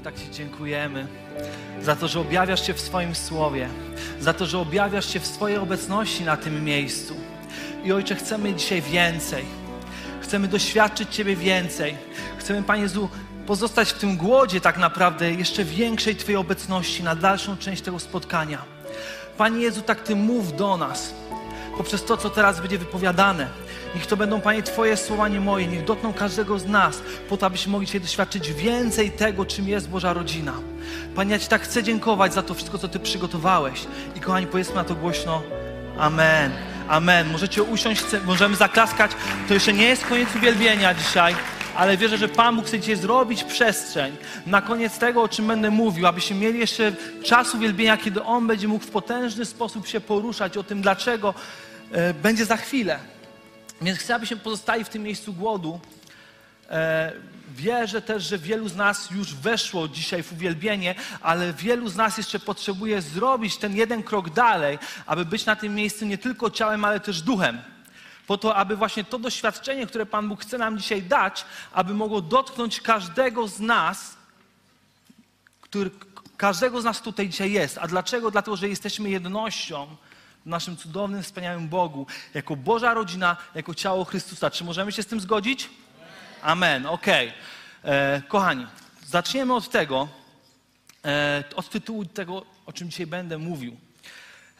Panie, tak Ci dziękujemy za to, że objawiasz się w swoim słowie, za to, że objawiasz się w swojej obecności na tym miejscu. I Ojcze, chcemy dzisiaj więcej. Chcemy doświadczyć Ciebie więcej. Chcemy, Panie Jezu, pozostać w tym głodzie tak naprawdę jeszcze większej Twojej obecności na dalszą część tego spotkania. Panie Jezu, tak Ty mów do nas poprzez to, co teraz będzie wypowiadane. Niech to będą, Panie, Twoje słowa, nie moje. Niech dotkną każdego z nas, po to, abyśmy mogli dzisiaj doświadczyć więcej tego, czym jest Boża rodzina. Panie, ja Ci tak chcę dziękować za to wszystko, co Ty przygotowałeś. I kochani, powiedzmy na to głośno Amen. Amen. Możecie usiąść, możemy zaklaskać. To jeszcze nie jest koniec uwielbienia dzisiaj, ale wierzę, że Pan Bóg chce dzisiaj zrobić przestrzeń na koniec tego, o czym będę mówił, abyśmy mieli jeszcze czas uwielbienia, kiedy On będzie mógł w potężny sposób się poruszać o tym, dlaczego e, będzie za chwilę. Więc chcę, abyśmy pozostali w tym miejscu głodu. E, wierzę też, że wielu z nas już weszło dzisiaj w uwielbienie, ale wielu z nas jeszcze potrzebuje zrobić ten jeden krok dalej, aby być na tym miejscu nie tylko ciałem, ale też duchem. Po to, aby właśnie to doświadczenie, które Pan Bóg chce nam dzisiaj dać, aby mogło dotknąć każdego z nas, który, każdego z nas tutaj dzisiaj jest. A dlaczego? Dlatego, że jesteśmy jednością w naszym cudownym, wspaniałym Bogu, jako Boża rodzina, jako ciało Chrystusa. Czy możemy się z tym zgodzić? Amen, okej. Okay. E, kochani, zaczniemy od tego, e, od tytułu tego, o czym dzisiaj będę mówił.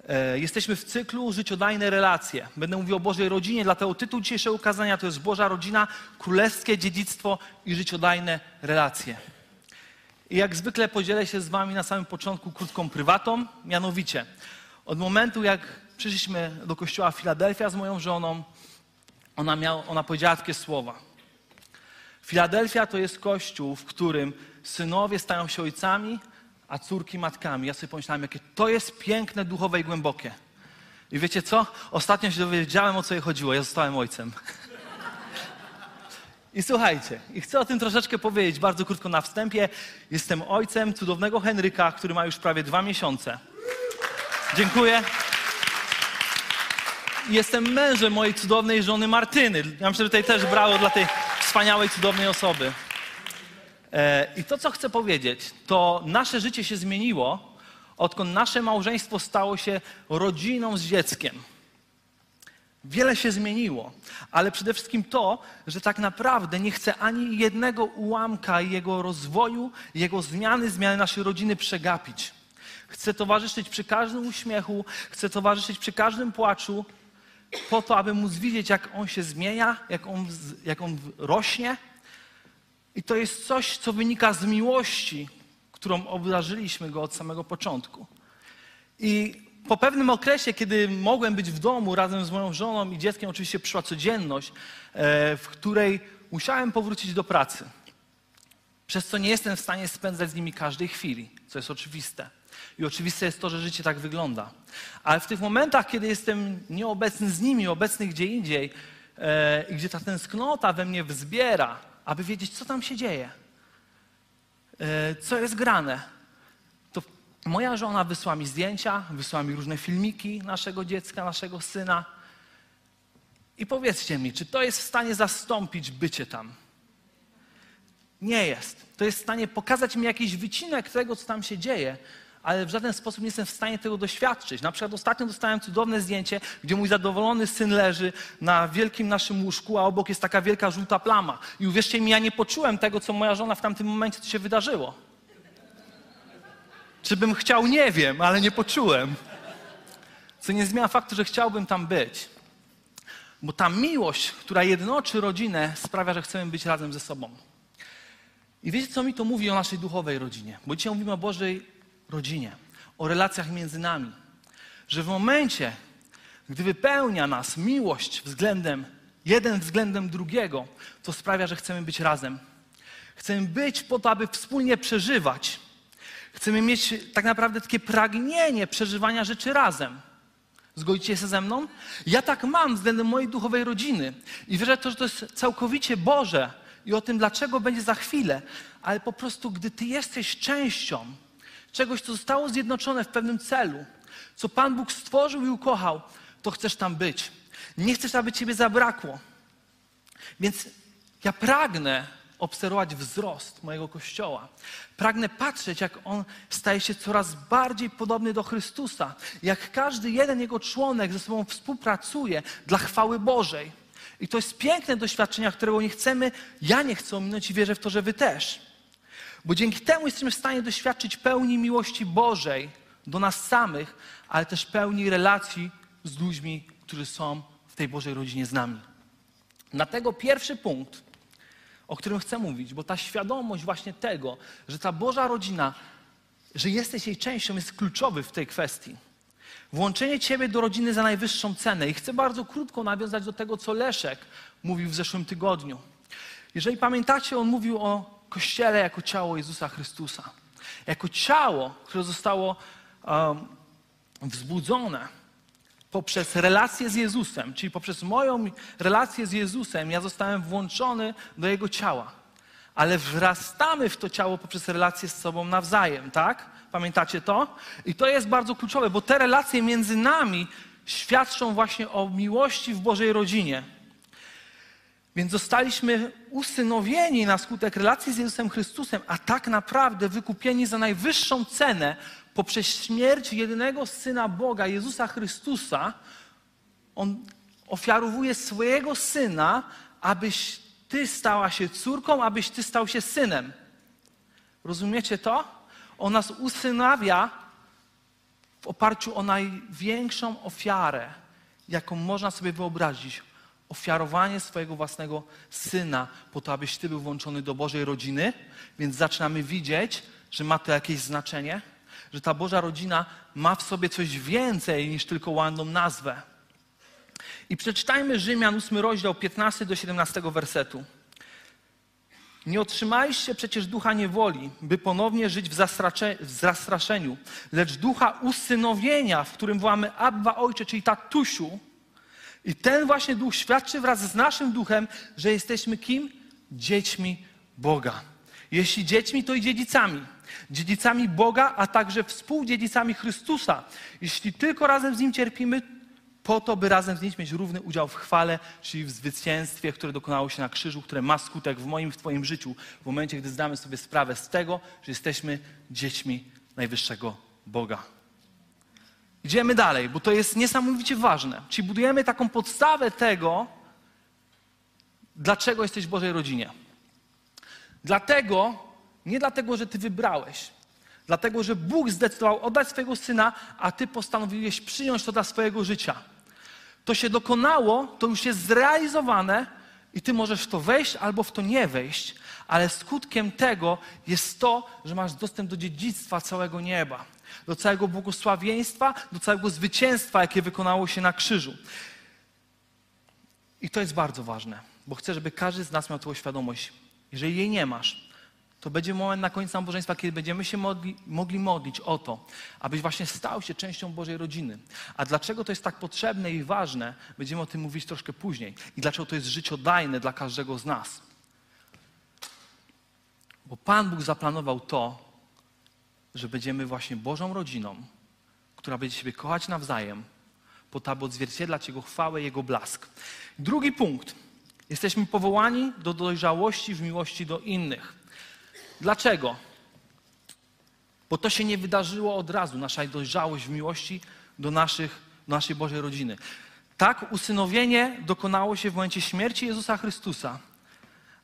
E, jesteśmy w cyklu Życiodajne relacje. Będę mówił o Bożej rodzinie, dlatego tytuł dzisiejszego ukazania to jest Boża rodzina, królewskie dziedzictwo i życiodajne relacje. I jak zwykle podzielę się z Wami na samym początku krótką prywatą, mianowicie od momentu, jak przyszliśmy do kościoła Filadelfia z moją żoną, ona, miał, ona powiedziała takie słowa. Filadelfia to jest kościół, w którym synowie stają się ojcami, a córki matkami. Ja sobie pomyślałem, jakie to jest piękne, duchowe i głębokie. I wiecie co? Ostatnio się dowiedziałem, o co jej chodziło. Ja zostałem ojcem. I słuchajcie, i chcę o tym troszeczkę powiedzieć bardzo krótko na wstępie. Jestem ojcem cudownego Henryka, który ma już prawie dwa miesiące. Dziękuję. Jestem mężem mojej cudownej żony Martyny. Ja myślę, że tutaj też brało dla tej wspaniałej, cudownej osoby. E, I to, co chcę powiedzieć, to nasze życie się zmieniło, odkąd nasze małżeństwo stało się rodziną z dzieckiem. Wiele się zmieniło, ale przede wszystkim to, że tak naprawdę nie chcę ani jednego ułamka jego rozwoju, jego zmiany, zmiany naszej rodziny przegapić. Chcę towarzyszyć przy każdym uśmiechu, chcę towarzyszyć przy każdym płaczu, po to, aby móc widzieć, jak on się zmienia, jak on, jak on rośnie. I to jest coś, co wynika z miłości, którą obdarzyliśmy go od samego początku. I po pewnym okresie, kiedy mogłem być w domu razem z moją żoną i dzieckiem, oczywiście przyszła codzienność, e, w której musiałem powrócić do pracy. Przez co nie jestem w stanie spędzać z nimi każdej chwili, co jest oczywiste. I oczywiste jest to, że życie tak wygląda. Ale w tych momentach, kiedy jestem nieobecny z nimi, obecny gdzie indziej, e, i gdzie ta tęsknota we mnie wzbiera, aby wiedzieć, co tam się dzieje, e, co jest grane, to moja żona wysłała mi zdjęcia, wysłała mi różne filmiki naszego dziecka, naszego syna. I powiedzcie mi, czy to jest w stanie zastąpić bycie tam? Nie jest. To jest w stanie pokazać mi jakiś wycinek tego, co tam się dzieje, ale w żaden sposób nie jestem w stanie tego doświadczyć. Na przykład ostatnio dostałem cudowne zdjęcie, gdzie mój zadowolony syn leży na wielkim naszym łóżku, a obok jest taka wielka żółta plama. I uwierzcie mi, ja nie poczułem tego, co moja żona w tamtym momencie, się wydarzyło. Czy bym chciał, nie wiem, ale nie poczułem. Co nie zmienia faktu, że chciałbym tam być. Bo ta miłość, która jednoczy rodzinę, sprawia, że chcemy być razem ze sobą. I wiecie, co mi to mówi o naszej duchowej rodzinie? Bo dzisiaj mówimy o Bożej rodzinie, o relacjach między nami. Że w momencie, gdy wypełnia nas miłość względem jeden względem drugiego, to sprawia, że chcemy być razem. Chcemy być po to, aby wspólnie przeżywać. Chcemy mieć tak naprawdę takie pragnienie przeżywania rzeczy razem. Zgodzicie się ze mną? Ja tak mam względem mojej duchowej rodziny i wierzę to, że to jest całkowicie Boże i o tym, dlaczego będzie za chwilę, ale po prostu, gdy Ty jesteś częścią czegoś, co zostało zjednoczone w pewnym celu, co Pan Bóg stworzył i ukochał, to chcesz tam być. Nie chcesz, aby Ciebie zabrakło. Więc ja pragnę obserwować wzrost mojego kościoła. Pragnę patrzeć, jak on staje się coraz bardziej podobny do Chrystusa, jak każdy jeden jego członek ze sobą współpracuje dla chwały Bożej. I to jest piękne doświadczenie, którego nie chcemy, ja nie chcę ominąć i wierzę w to, że wy też. Bo dzięki temu jesteśmy w stanie doświadczyć pełni miłości Bożej do nas samych, ale też pełni relacji z ludźmi, którzy są w tej Bożej rodzinie z nami. Dlatego pierwszy punkt, o którym chcę mówić, bo ta świadomość właśnie tego, że ta Boża rodzina, że jesteś jej częścią, jest kluczowy w tej kwestii. Włączenie Ciebie do rodziny za najwyższą cenę. I chcę bardzo krótko nawiązać do tego, co Leszek mówił w zeszłym tygodniu. Jeżeli pamiętacie, on mówił o Kościele jako ciało Jezusa Chrystusa. Jako ciało, które zostało um, wzbudzone poprzez relację z Jezusem, czyli poprzez moją relację z Jezusem, ja zostałem włączony do Jego ciała. Ale wrastamy w to ciało poprzez relację z sobą nawzajem, tak? Pamiętacie to? I to jest bardzo kluczowe, bo te relacje między nami świadczą właśnie o miłości w Bożej rodzinie. Więc zostaliśmy usynowieni na skutek relacji z Jezusem Chrystusem, a tak naprawdę wykupieni za najwyższą cenę poprzez śmierć jedynego Syna Boga, Jezusa Chrystusa. On ofiarowuje swojego Syna, abyś Ty stała się córką, abyś Ty stał się synem. Rozumiecie to? On nas usynawia w oparciu o największą ofiarę, jaką można sobie wyobrazić ofiarowanie swojego własnego syna po to, abyś ty był włączony do Bożej rodziny, więc zaczynamy widzieć, że ma to jakieś znaczenie, że ta Boża rodzina ma w sobie coś więcej niż tylko ładną nazwę. I przeczytajmy Rzymian 8 rozdział 15 do 17 wersetu. Nie otrzymaliście przecież ducha niewoli, by ponownie żyć w, w zastraszeniu, lecz ducha usynowienia, w którym wołamy Abba Ojcze, czyli tatusiu, i ten właśnie duch świadczy wraz z naszym duchem, że jesteśmy kim? Dziećmi Boga. Jeśli dziećmi, to i dziedzicami. Dziedzicami Boga, a także współdziedzicami Chrystusa. Jeśli tylko razem z Nim cierpimy, po to, by razem z Nim mieć równy udział w chwale, czyli w zwycięstwie, które dokonało się na krzyżu, które ma skutek w moim w Twoim życiu, w momencie, gdy zdamy sobie sprawę z tego, że jesteśmy dziećmi najwyższego Boga. Idziemy dalej, bo to jest niesamowicie ważne. Czyli budujemy taką podstawę tego, dlaczego jesteś w Bożej rodzinie. Dlatego, nie dlatego, że Ty wybrałeś, dlatego, że Bóg zdecydował oddać swojego syna, a Ty postanowiłeś przyjąć to dla swojego życia. To się dokonało, to już jest zrealizowane i Ty możesz w to wejść albo w to nie wejść, ale skutkiem tego jest to, że masz dostęp do dziedzictwa całego nieba do całego błogosławieństwa, do całego zwycięstwa, jakie wykonało się na krzyżu. I to jest bardzo ważne, bo chcę, żeby każdy z nas miał tą świadomość. Jeżeli jej nie masz, to będzie moment na końcu nabożeństwa, kiedy będziemy się modli, mogli modlić o to, abyś właśnie stał się częścią Bożej rodziny. A dlaczego to jest tak potrzebne i ważne, będziemy o tym mówić troszkę później. I dlaczego to jest życiodajne dla każdego z nas. Bo Pan Bóg zaplanował to, że będziemy właśnie Bożą rodziną, która będzie siebie kochać nawzajem, po to, aby odzwierciedlać Jego chwałę, Jego blask. Drugi punkt. Jesteśmy powołani do dojrzałości w miłości do innych. Dlaczego? Bo to się nie wydarzyło od razu, nasza dojrzałość w miłości do, naszych, do naszej Bożej rodziny. Tak, usynowienie dokonało się w momencie śmierci Jezusa Chrystusa,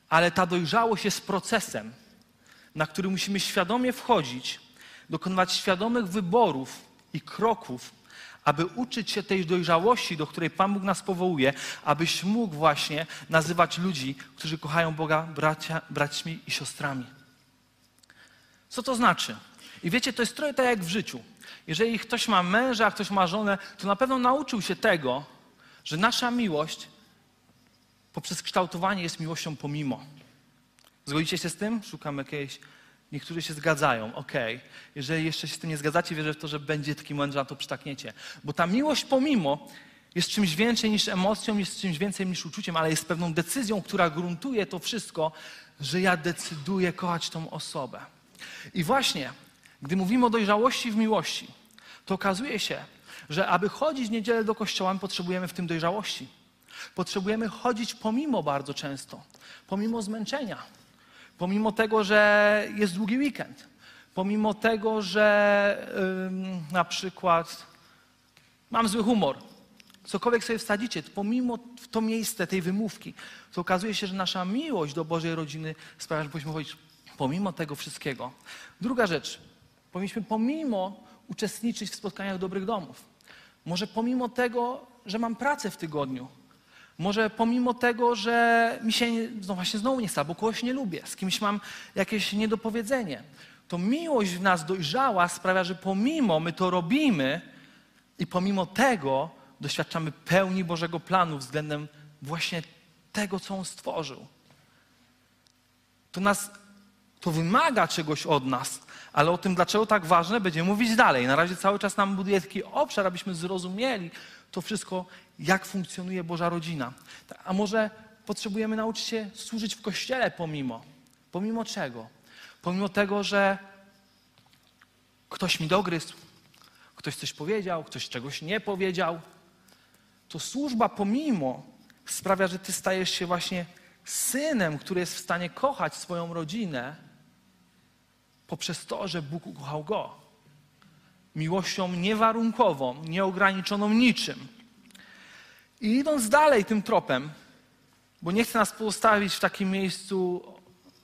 ale ta dojrzałość jest procesem, na który musimy świadomie wchodzić dokonywać świadomych wyborów i kroków, aby uczyć się tej dojrzałości, do której Pan Bóg nas powołuje, abyś mógł właśnie nazywać ludzi, którzy kochają Boga bracia, braćmi i siostrami. Co to znaczy? I wiecie, to jest trochę tak jak w życiu. Jeżeli ktoś ma męża, a ktoś ma żonę, to na pewno nauczył się tego, że nasza miłość poprzez kształtowanie jest miłością pomimo. Zgodzicie się z tym? Szukam jakiejś Niektórzy się zgadzają, okej. Jeżeli jeszcze się z tym nie zgadzacie, wierzę w to, że będzie taki moment, że na to przytakniecie. Bo ta miłość pomimo jest czymś więcej niż emocją, jest czymś więcej niż uczuciem, ale jest pewną decyzją, która gruntuje to wszystko, że ja decyduję kochać tą osobę. I właśnie, gdy mówimy o dojrzałości w miłości, to okazuje się, że aby chodzić w niedzielę do kościoła, my potrzebujemy w tym dojrzałości. Potrzebujemy chodzić pomimo bardzo często, pomimo zmęczenia, pomimo tego, że jest długi weekend, pomimo tego, że ym, na przykład mam zły humor, cokolwiek sobie wsadzicie, pomimo w to miejsce tej wymówki, to okazuje się, że nasza miłość do Bożej rodziny sprawia, że powinniśmy chodzić pomimo tego wszystkiego. Druga rzecz, powinniśmy pomimo uczestniczyć w spotkaniach dobrych domów. Może pomimo tego, że mam pracę w tygodniu, może pomimo tego, że mi się no właśnie znowu nie chce, bo kogoś nie lubię, z kimś mam jakieś niedopowiedzenie, to miłość w nas dojrzała sprawia, że pomimo my to robimy i pomimo tego doświadczamy pełni Bożego planu względem właśnie tego, co On stworzył. To nas, to wymaga czegoś od nas, ale o tym, dlaczego tak ważne, będziemy mówić dalej. Na razie cały czas nam buduje taki obszar, abyśmy zrozumieli to wszystko, jak funkcjonuje Boża rodzina. A może potrzebujemy nauczyć się służyć w kościele pomimo. Pomimo czego? Pomimo tego, że ktoś mi dogryzł, ktoś coś powiedział, ktoś czegoś nie powiedział. To służba pomimo sprawia, że ty stajesz się właśnie synem, który jest w stanie kochać swoją rodzinę poprzez to, że Bóg ukochał go. Miłością niewarunkową, nieograniczoną niczym. I idąc dalej tym tropem, bo nie chcę nas pozostawić w takim miejscu,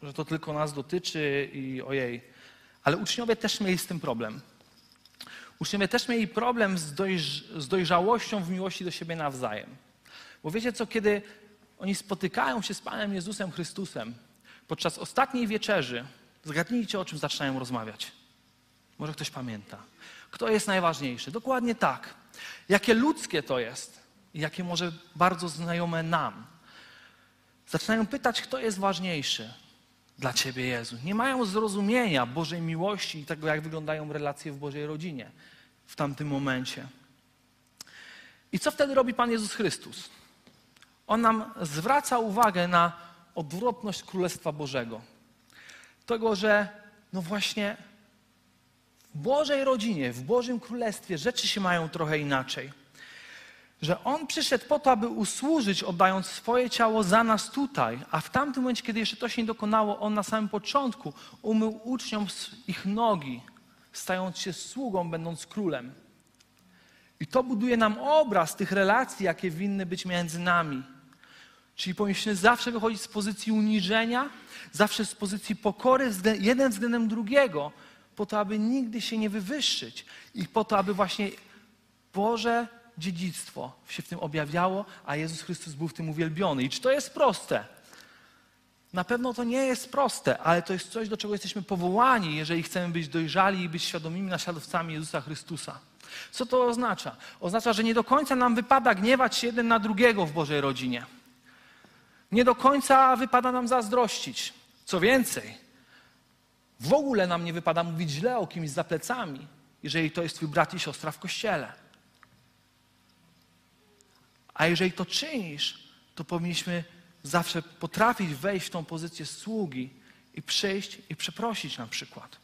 że to tylko nas dotyczy i ojej, ale uczniowie też mieli z tym problem. Uczniowie też mieli problem z, dojrz z dojrzałością w miłości do siebie nawzajem. Bo wiecie co, kiedy oni spotykają się z Panem Jezusem Chrystusem podczas ostatniej wieczerzy, zgadnijcie o czym zaczynają rozmawiać. Może ktoś pamięta. Kto jest najważniejszy? Dokładnie tak. Jakie ludzkie to jest jakie może bardzo znajome nam. Zaczynają pytać, kto jest ważniejszy dla Ciebie, Jezu. Nie mają zrozumienia Bożej miłości i tego, jak wyglądają relacje w Bożej rodzinie w tamtym momencie. I co wtedy robi Pan Jezus Chrystus? On nam zwraca uwagę na odwrotność Królestwa Bożego. Tego, że no właśnie Bożej rodzinie, w Bożym Królestwie rzeczy się mają trochę inaczej. Że On przyszedł po to, aby usłużyć, oddając swoje ciało za nas tutaj, a w tamtym momencie, kiedy jeszcze to się nie dokonało, On na samym początku umył uczniom ich nogi, stając się sługą, będąc królem. I to buduje nam obraz tych relacji, jakie winny być między nami. Czyli powinniśmy zawsze wychodzić z pozycji uniżenia, zawsze z pozycji pokory, jeden względem drugiego, po to, aby nigdy się nie wywyższyć i po to, aby właśnie Boże dziedzictwo się w tym objawiało, a Jezus Chrystus był w tym uwielbiony. I czy to jest proste? Na pewno to nie jest proste, ale to jest coś, do czego jesteśmy powołani, jeżeli chcemy być dojrzali i być świadomymi naśladowcami Jezusa Chrystusa. Co to oznacza? Oznacza, że nie do końca nam wypada gniewać się jeden na drugiego w Bożej rodzinie. Nie do końca wypada nam zazdrościć. Co więcej, w ogóle nam nie wypada mówić źle o kimś za plecami, jeżeli to jest twój brat i siostra w kościele. A jeżeli to czynisz, to powinniśmy zawsze potrafić wejść w tą pozycję sługi i przyjść i przeprosić na przykład.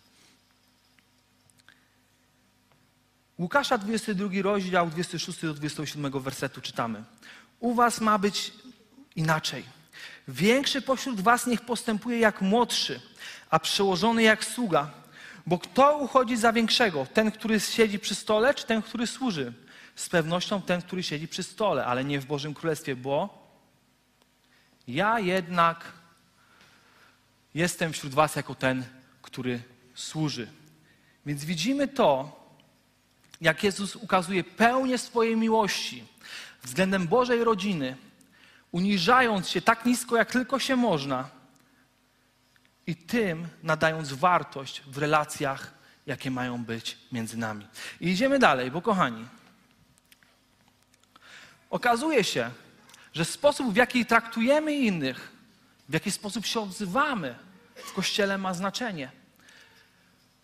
Łukasza 22 rozdział 26 do 27 wersetu czytamy. U was ma być inaczej. Większy pośród was niech postępuje jak młodszy, a przełożony jak sługa. Bo kto uchodzi za większego? Ten, który siedzi przy stole, czy ten, który służy? Z pewnością ten, który siedzi przy stole, ale nie w Bożym Królestwie, bo ja jednak jestem wśród was jako ten, który służy. Więc widzimy to, jak Jezus ukazuje pełnię swojej miłości względem Bożej rodziny, uniżając się tak nisko, jak tylko się można i tym nadając wartość w relacjach, jakie mają być między nami. I idziemy dalej, bo kochani, okazuje się, że sposób, w jaki traktujemy innych, w jaki sposób się odzywamy w Kościele ma znaczenie.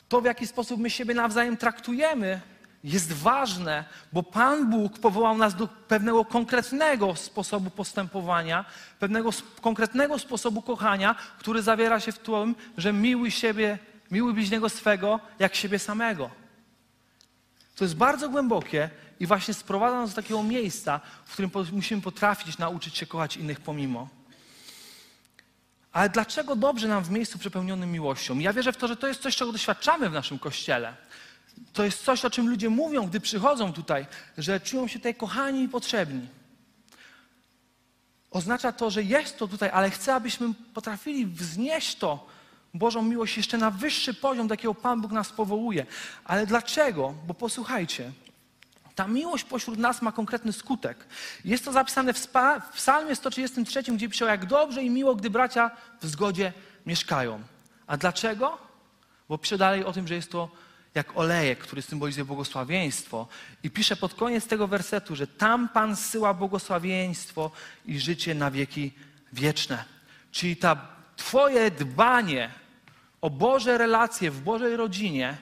To, w jaki sposób my siebie nawzajem traktujemy, jest ważne, bo Pan Bóg powołał nas do pewnego konkretnego sposobu postępowania, pewnego konkretnego sposobu kochania, który zawiera się w tym, że miłuj siebie, miłuj bliźniego swego jak siebie samego. To jest bardzo głębokie i właśnie sprowadza nas do takiego miejsca, w którym musimy potrafić nauczyć się kochać innych pomimo. Ale dlaczego dobrze nam w miejscu przepełnionym miłością? Ja wierzę w to, że to jest coś, czego doświadczamy w naszym kościele. To jest coś, o czym ludzie mówią, gdy przychodzą tutaj, że czują się tutaj kochani i potrzebni. Oznacza to, że jest to tutaj, ale chcę, abyśmy potrafili wznieść to, Bożą miłość jeszcze na wyższy poziom, do jakiego Pan Bóg nas powołuje. Ale dlaczego? Bo posłuchajcie, ta miłość pośród nas ma konkretny skutek. Jest to zapisane w, w Psalmie 133, gdzie pisze, jak dobrze i miło, gdy bracia w zgodzie mieszkają. A dlaczego? Bo pisze dalej o tym, że jest to jak olejek, który symbolizuje błogosławieństwo. I pisze pod koniec tego wersetu, że tam Pan zsyła błogosławieństwo i życie na wieki wieczne. Czyli ta Twoje dbanie o Boże relacje w Bożej rodzinie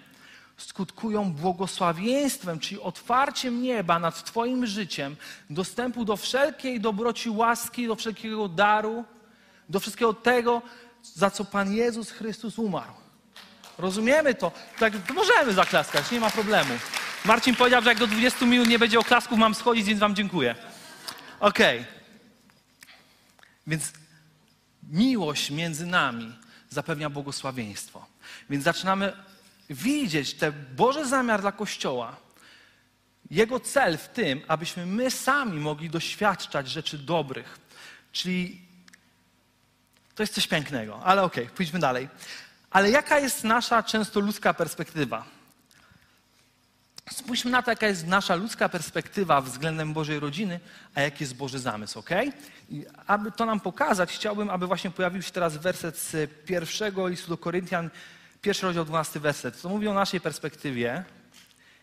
skutkują błogosławieństwem, czyli otwarciem nieba nad Twoim życiem, dostępu do wszelkiej dobroci łaski, do wszelkiego daru, do wszystkiego tego, za co Pan Jezus Chrystus umarł. Rozumiemy to? Tak, możemy zaklaskać, nie ma problemu. Marcin powiedział, że jak do 20 minut nie będzie oklasków, mam schodzić, więc Wam dziękuję. Okej. Okay. Więc miłość między nami zapewnia błogosławieństwo. Więc zaczynamy widzieć ten Boży zamiar dla Kościoła, Jego cel w tym, abyśmy my sami mogli doświadczać rzeczy dobrych. Czyli to jest coś pięknego, ale okej, okay, pójdźmy dalej. Ale jaka jest nasza często ludzka perspektywa? Spójrzmy na to, jaka jest nasza ludzka perspektywa względem Bożej rodziny, a jaki jest Boży zamysł, ok? I aby to nam pokazać, chciałbym, aby właśnie pojawił się teraz werset z pierwszego listu do Koryntian, pierwszy rozdział, dwunasty werset. To mówi o naszej perspektywie.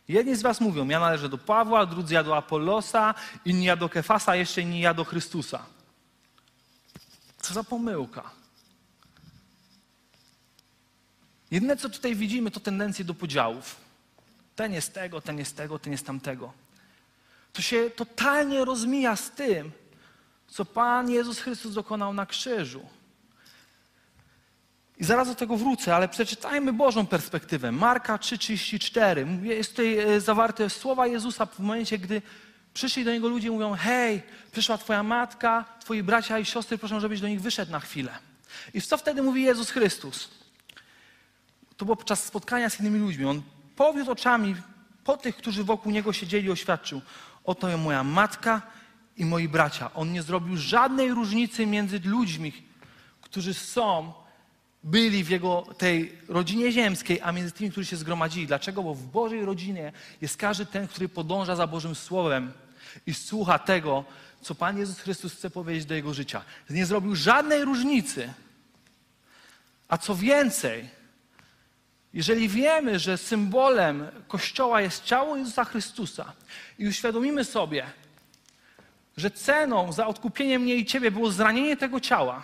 Jedni z was mówią, ja należę do Pawła, drudzy ja do Apollosa, inni ja do Kefasa, jeszcze inni ja do Chrystusa. Co za pomyłka. Jedyne, co tutaj widzimy, to tendencje do podziałów. Ten jest tego, ten jest tego, ten jest tamtego. To się totalnie rozmija z tym, co Pan Jezus Chrystus dokonał na krzyżu. I zaraz do tego wrócę, ale przeczytajmy Bożą perspektywę. Marka 3,34. Jest tutaj e, zawarte słowa Jezusa w momencie, gdy przyszli do Niego ludzie i mówią hej, przyszła Twoja matka, Twoi bracia i siostry, proszę, żebyś do nich wyszedł na chwilę. I co wtedy mówi Jezus Chrystus? To było podczas spotkania z innymi ludźmi. On powiódł oczami po tych, którzy wokół Niego siedzieli, oświadczył. Oto moja matka i moi bracia. On nie zrobił żadnej różnicy między ludźmi, którzy są, byli w Jego tej rodzinie ziemskiej, a między tymi, którzy się zgromadzili. Dlaczego? Bo w Bożej rodzinie jest każdy ten, który podąża za Bożym Słowem i słucha tego, co Pan Jezus Chrystus chce powiedzieć do Jego życia. Nie zrobił żadnej różnicy. A co więcej, jeżeli wiemy, że symbolem Kościoła jest ciało Jezusa Chrystusa i uświadomimy sobie, że ceną za odkupienie mnie i ciebie było zranienie tego ciała,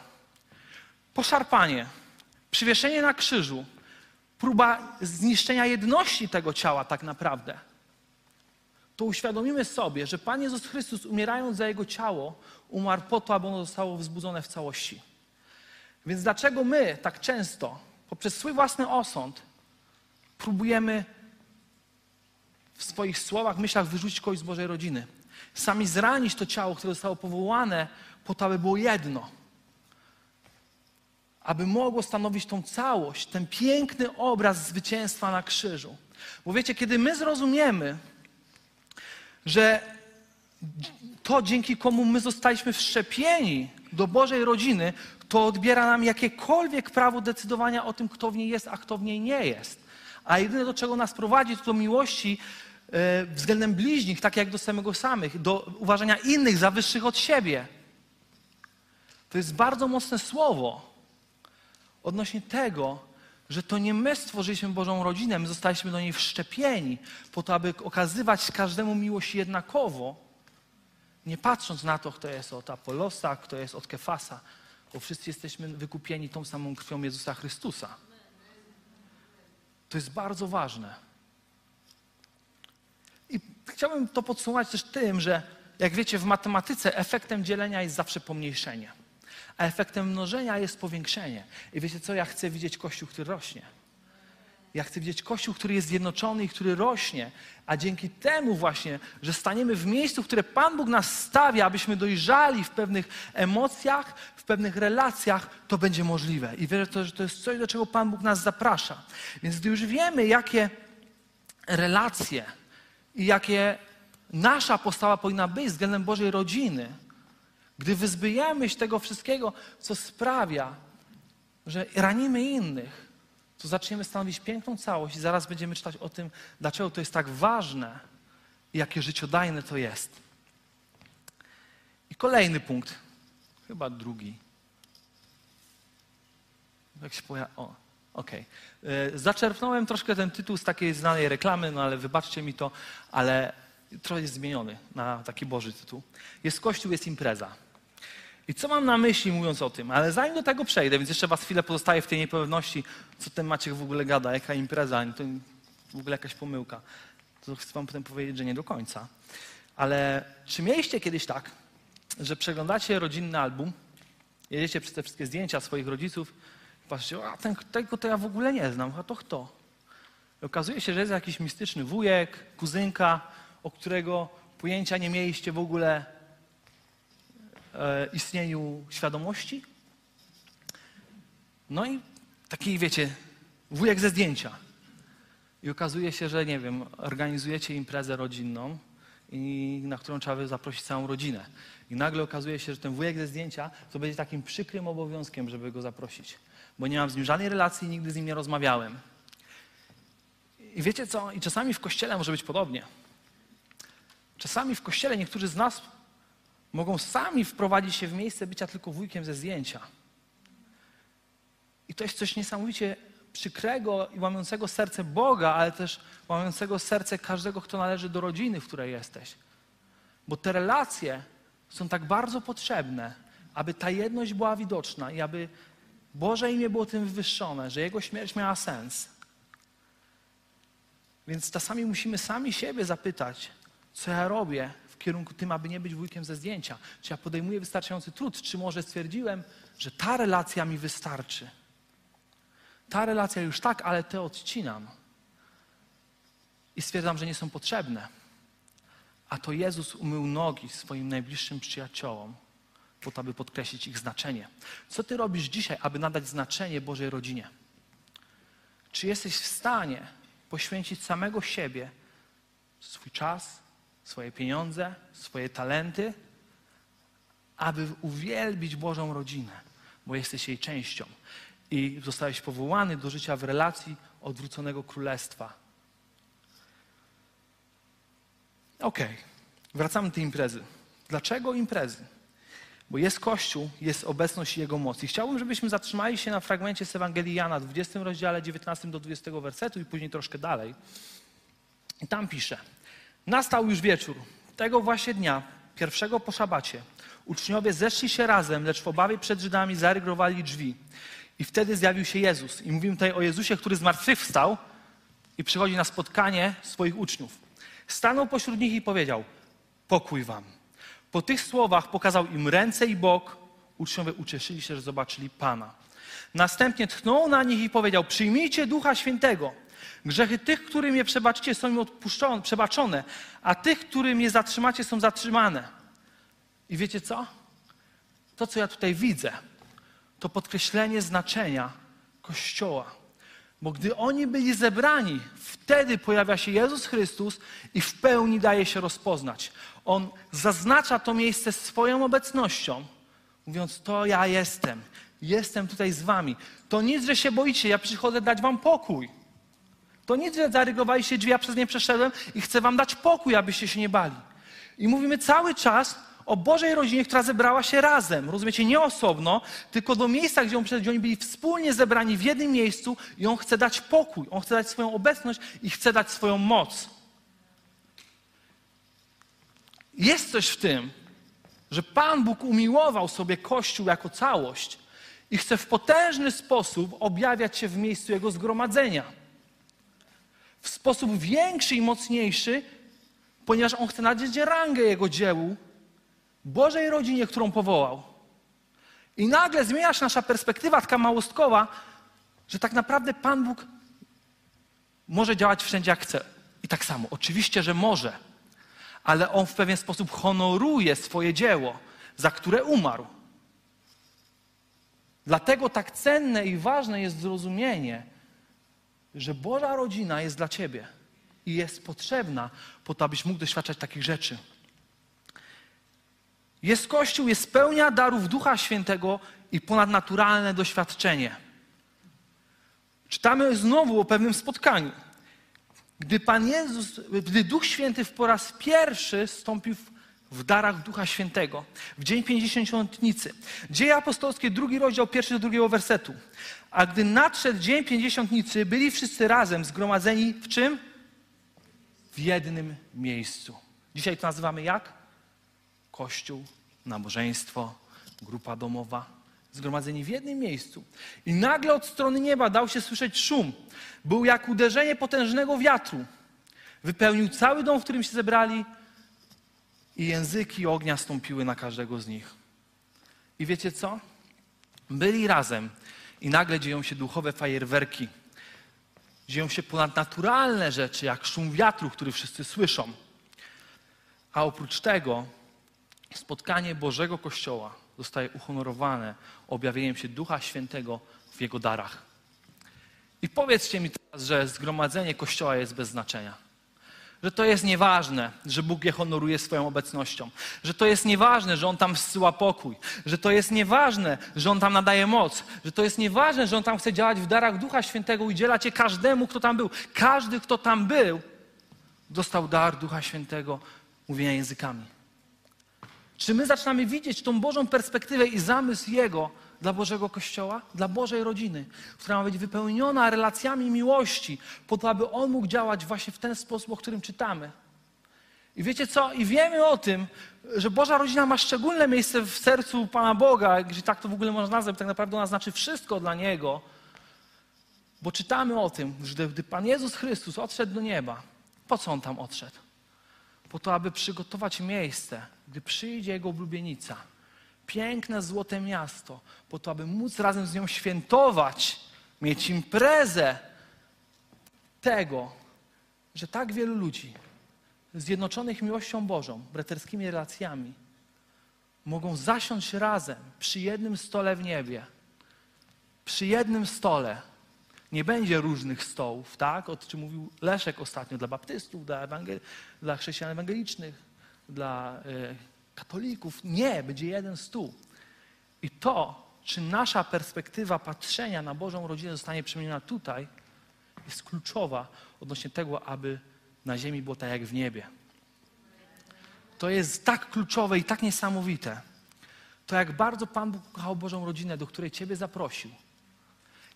poszarpanie, przywieszenie na krzyżu, próba zniszczenia jedności tego ciała tak naprawdę, to uświadomimy sobie, że Pan Jezus Chrystus umierając za Jego ciało, umarł po to, aby ono zostało wzbudzone w całości. Więc dlaczego my tak często, poprzez swój własny osąd, próbujemy w swoich słowach, myślach wyrzucić kogoś z Bożej rodziny. Sami zranić to ciało, które zostało powołane po to, aby było jedno. Aby mogło stanowić tą całość, ten piękny obraz zwycięstwa na krzyżu. Bo wiecie, kiedy my zrozumiemy, że to, dzięki komu my zostaliśmy wszczepieni do Bożej rodziny, to odbiera nam jakiekolwiek prawo decydowania o tym, kto w niej jest, a kto w niej nie jest. A jedyne, do czego nas prowadzi, to do miłości e, względem bliźnich, tak jak do samego samych, do uważania innych za wyższych od siebie. To jest bardzo mocne słowo odnośnie tego, że to nie my stworzyliśmy Bożą rodzinę, my zostaliśmy do niej wszczepieni po to, aby okazywać każdemu miłość jednakowo, nie patrząc na to, kto jest od Apolosa, kto jest od Kefasa, bo wszyscy jesteśmy wykupieni tą samą krwią Jezusa Chrystusa. To jest bardzo ważne. I chciałbym to podsumować też tym, że jak wiecie, w matematyce efektem dzielenia jest zawsze pomniejszenie, a efektem mnożenia jest powiększenie. I wiecie co? Ja chcę widzieć Kościół, który rośnie. Ja chcę widzieć Kościół, który jest zjednoczony i który rośnie, a dzięki temu właśnie, że staniemy w miejscu, które Pan Bóg nas stawia, abyśmy dojrzali w pewnych emocjach, w pewnych relacjach, to będzie możliwe. I wierzę, że to jest coś, do czego Pan Bóg nas zaprasza. Więc gdy już wiemy, jakie relacje i jakie nasza postawa powinna być względem Bożej rodziny, gdy wyzbyjemy się tego wszystkiego, co sprawia, że ranimy innych, to zaczniemy stanowić piękną całość i zaraz będziemy czytać o tym, dlaczego to jest tak ważne i jakie życiodajne to jest. I kolejny punkt, chyba drugi. Jak się poja... O, okej. Okay. Zaczerpnąłem troszkę ten tytuł z takiej znanej reklamy, no ale wybaczcie mi to, ale trochę jest zmieniony na taki Boży tytuł. Jest Kościół, jest impreza. I co mam na myśli mówiąc o tym? Ale zanim do tego przejdę, więc jeszcze was chwilę pozostaje w tej niepewności, co ten Maciek w ogóle gada, jaka impreza, to w ogóle jakaś pomyłka. To chcę wam potem powiedzieć, że nie do końca. Ale czy mieliście kiedyś tak, że przeglądacie rodzinny album, jedziecie przez te wszystkie zdjęcia swoich rodziców i patrzycie, a ten, tego to ja w ogóle nie znam, a to kto? I okazuje się, że jest jakiś mistyczny wujek, kuzynka, o którego pojęcia nie mieliście w ogóle istnieniu świadomości. No i taki, wiecie, wujek ze zdjęcia. I okazuje się, że, nie wiem, organizujecie imprezę rodzinną, i na którą trzeba zaprosić całą rodzinę. I nagle okazuje się, że ten wujek ze zdjęcia to będzie takim przykrym obowiązkiem, żeby go zaprosić. Bo nie mam z nim żadnej relacji, nigdy z nim nie rozmawiałem. I wiecie co? I czasami w kościele może być podobnie. Czasami w kościele niektórzy z nas mogą sami wprowadzić się w miejsce bycia tylko wujkiem ze zdjęcia. I to jest coś niesamowicie przykrego i łamiącego serce Boga, ale też łamiącego serce każdego, kto należy do rodziny, w której jesteś. Bo te relacje są tak bardzo potrzebne, aby ta jedność była widoczna i aby Boże imię było tym wywyższone, że Jego śmierć miała sens. Więc czasami musimy sami siebie zapytać, co ja robię w kierunku tym, aby nie być wujkiem ze zdjęcia. Czy ja podejmuję wystarczający trud, czy może stwierdziłem, że ta relacja mi wystarczy. Ta relacja już tak, ale te odcinam. I stwierdzam, że nie są potrzebne. A to Jezus umył nogi swoim najbliższym przyjaciołom, po to, aby podkreślić ich znaczenie. Co ty robisz dzisiaj, aby nadać znaczenie Bożej rodzinie? Czy jesteś w stanie poświęcić samego siebie, swój czas, swoje pieniądze, swoje talenty, aby uwielbić Bożą rodzinę, bo jesteś jej częścią i zostałeś powołany do życia w relacji odwróconego królestwa. Okej, okay. wracamy do tej imprezy. Dlaczego imprezy? Bo jest Kościół, jest obecność Jego mocy. Chciałbym, żebyśmy zatrzymali się na fragmencie z Ewangelii Jana, 20 rozdziale, 19 do 20 wersetu i później troszkę dalej. I tam pisze – Nastał już wieczór. Tego właśnie dnia, pierwszego po szabacie, uczniowie zeszli się razem, lecz w obawie przed Żydami zarygrowali drzwi. I wtedy zjawił się Jezus. I mówimy tutaj o Jezusie, który zmartwychwstał i przychodzi na spotkanie swoich uczniów. Stanął pośród nich i powiedział: Pokój wam. Po tych słowach pokazał im ręce i bok. Uczniowie ucieszyli się, że zobaczyli Pana. Następnie tchnął na nich i powiedział: Przyjmijcie Ducha Świętego. Grzechy tych, którym je przebaczycie, są im odpuszczone, przebaczone, a tych, którym je zatrzymacie, są zatrzymane. I wiecie co? To, co ja tutaj widzę, to podkreślenie znaczenia Kościoła. Bo gdy oni byli zebrani, wtedy pojawia się Jezus Chrystus i w pełni daje się rozpoznać. On zaznacza to miejsce swoją obecnością, mówiąc: To ja jestem, jestem tutaj z wami. To nic, że się boicie, ja przychodzę dać wam pokój. To nic, że zarygowaliście drzwi, ja przez nie przeszedłem i chcę wam dać pokój, abyście się nie bali. I mówimy cały czas o Bożej rodzinie, która zebrała się razem. Rozumiecie, nie osobno, tylko do miejsca, gdzie, on, gdzie oni byli wspólnie zebrani w jednym miejscu i On chce dać pokój, On chce dać swoją obecność i chce dać swoją moc. Jest coś w tym, że Pan Bóg umiłował sobie Kościół jako całość i chce w potężny sposób objawiać się w miejscu Jego zgromadzenia. W sposób większy i mocniejszy, ponieważ On chce nadać rangę Jego dziełu, Bożej rodzinie, którą powołał. I nagle zmienia się nasza perspektywa taka małostkowa, że tak naprawdę Pan Bóg może działać wszędzie jak chce. I tak samo, oczywiście, że może, ale On w pewien sposób honoruje swoje dzieło, za które umarł. Dlatego tak cenne i ważne jest zrozumienie, że Boża rodzina jest dla Ciebie i jest potrzebna po to, abyś mógł doświadczać takich rzeczy. Jest Kościół, jest pełnia darów Ducha Świętego i ponadnaturalne doświadczenie. Czytamy znowu o pewnym spotkaniu. Gdy Pan Jezus, gdy Duch Święty po raz pierwszy stąpił w, darach Ducha Świętego, w dzień pięćdziesiątnicy. Dzieje apostolskie, drugi rozdział, pierwszy do drugiego wersetu. A gdy nadszedł dzień pięćdziesiątnicy, byli wszyscy razem zgromadzeni w czym? W jednym miejscu. Dzisiaj to nazywamy jak? Kościół, nabożeństwo, grupa domowa, zgromadzeni w jednym miejscu. I nagle od strony nieba dał się słyszeć szum. Był jak uderzenie potężnego wiatru. Wypełnił cały dom, w którym się zebrali i języki ognia stąpiły na każdego z nich. I wiecie co? Byli razem i nagle dzieją się duchowe fajerwerki. Dzieją się ponadnaturalne rzeczy, jak szum wiatru, który wszyscy słyszą. A oprócz tego spotkanie Bożego Kościoła zostaje uhonorowane objawieniem się Ducha Świętego w Jego darach. I powiedzcie mi teraz, że zgromadzenie Kościoła jest bez znaczenia. Że to jest nieważne, że Bóg je honoruje swoją obecnością. Że to jest nieważne, że On tam wsyła pokój. Że to jest nieważne, że On tam nadaje moc. Że to jest nieważne, że On tam chce działać w darach Ducha Świętego i udzielać je każdemu, kto tam był. Każdy, kto tam był, dostał dar Ducha Świętego mówienia językami. Czy my zaczynamy widzieć tą Bożą perspektywę i zamysł Jego dla Bożego Kościoła, dla Bożej rodziny, która ma być wypełniona relacjami miłości, po to, aby On mógł działać właśnie w ten sposób, o którym czytamy. I wiecie co? I wiemy o tym, że Boża rodzina ma szczególne miejsce w sercu Pana Boga, jeżeli tak to w ogóle można nazwać, tak naprawdę ona znaczy wszystko dla Niego. Bo czytamy o tym, że gdy Pan Jezus Chrystus odszedł do nieba, po co On tam odszedł? Po to, aby przygotować miejsce, gdy przyjdzie Jego oblubienica. Piękne, złote miasto, po to, aby móc razem z nią świętować, mieć imprezę tego, że tak wielu ludzi zjednoczonych miłością Bożą, braterskimi relacjami, mogą zasiąść razem przy jednym stole w niebie. Przy jednym stole. Nie będzie różnych stołów, tak? O czym mówił Leszek ostatnio, dla baptystów, dla, dla chrześcijan ewangelicznych, dla e, katolików. Nie, będzie jeden stół. I to, czy nasza perspektywa patrzenia na Bożą rodzinę zostanie przemieniona tutaj, jest kluczowa odnośnie tego, aby na ziemi było tak jak w niebie. To jest tak kluczowe i tak niesamowite. To jak bardzo Pan Bóg kochał Bożą rodzinę, do której Ciebie zaprosił.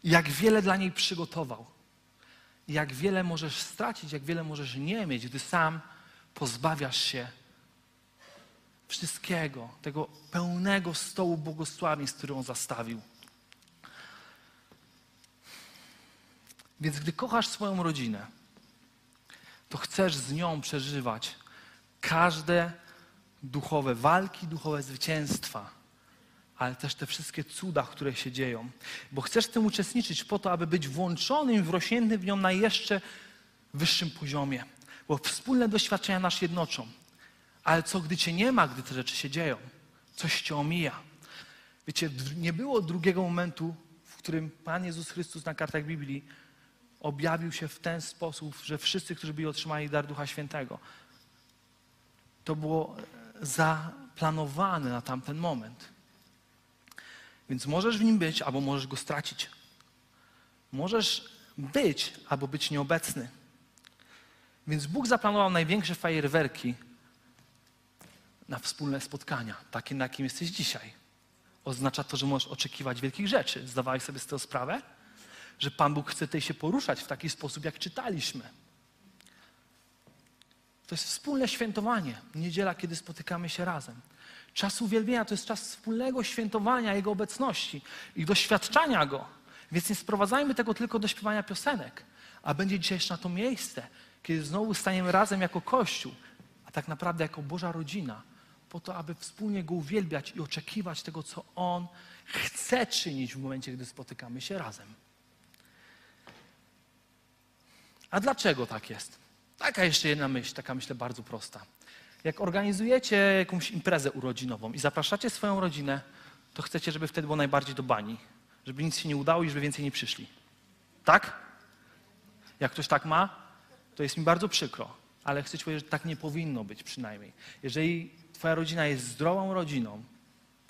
I jak wiele dla niej przygotował. I jak wiele możesz stracić, jak wiele możesz nie mieć, gdy sam pozbawiasz się wszystkiego, tego pełnego stołu błogosławieństw, który On zastawił. Więc gdy kochasz swoją rodzinę, to chcesz z nią przeżywać każde duchowe walki, duchowe zwycięstwa, ale też te wszystkie cuda, które się dzieją. Bo chcesz w tym uczestniczyć po to, aby być włączonym wrośniętym w nią na jeszcze wyższym poziomie. Bo wspólne doświadczenia nas jednoczą. Ale co, gdy cię nie ma, gdy te rzeczy się dzieją? Coś cię omija. Wiecie, nie było drugiego momentu, w którym Pan Jezus Chrystus na kartach Biblii objawił się w ten sposób, że wszyscy, którzy byli otrzymali dar Ducha Świętego, to było zaplanowane na tamten moment. Więc możesz w nim być, albo możesz go stracić. Możesz być, albo być nieobecny. Więc Bóg zaplanował największe fajerwerki na wspólne spotkania, takie na jakim jesteś dzisiaj. Oznacza to, że możesz oczekiwać wielkich rzeczy. Zdawałeś sobie z tego sprawę? Że Pan Bóg chce się poruszać w taki sposób, jak czytaliśmy. To jest wspólne świętowanie. Niedziela, kiedy spotykamy się razem. Czas uwielbienia to jest czas wspólnego świętowania Jego obecności i doświadczania Go. Więc nie sprowadzajmy tego tylko do śpiewania piosenek, a będzie dzisiaj jeszcze na to miejsce, kiedy znowu staniemy razem jako Kościół, a tak naprawdę jako Boża rodzina, po to, aby wspólnie Go uwielbiać i oczekiwać tego, co On chce czynić w momencie, gdy spotykamy się razem. A dlaczego tak jest? Taka jeszcze jedna myśl, taka myślę bardzo prosta. Jak organizujecie jakąś imprezę urodzinową i zapraszacie swoją rodzinę, to chcecie, żeby wtedy było najbardziej do bani, żeby nic się nie udało i żeby więcej nie przyszli. Tak? Jak ktoś tak ma, to jest mi bardzo przykro, ale chcę ci powiedzieć, że tak nie powinno być przynajmniej. Jeżeli twoja rodzina jest zdrową rodziną,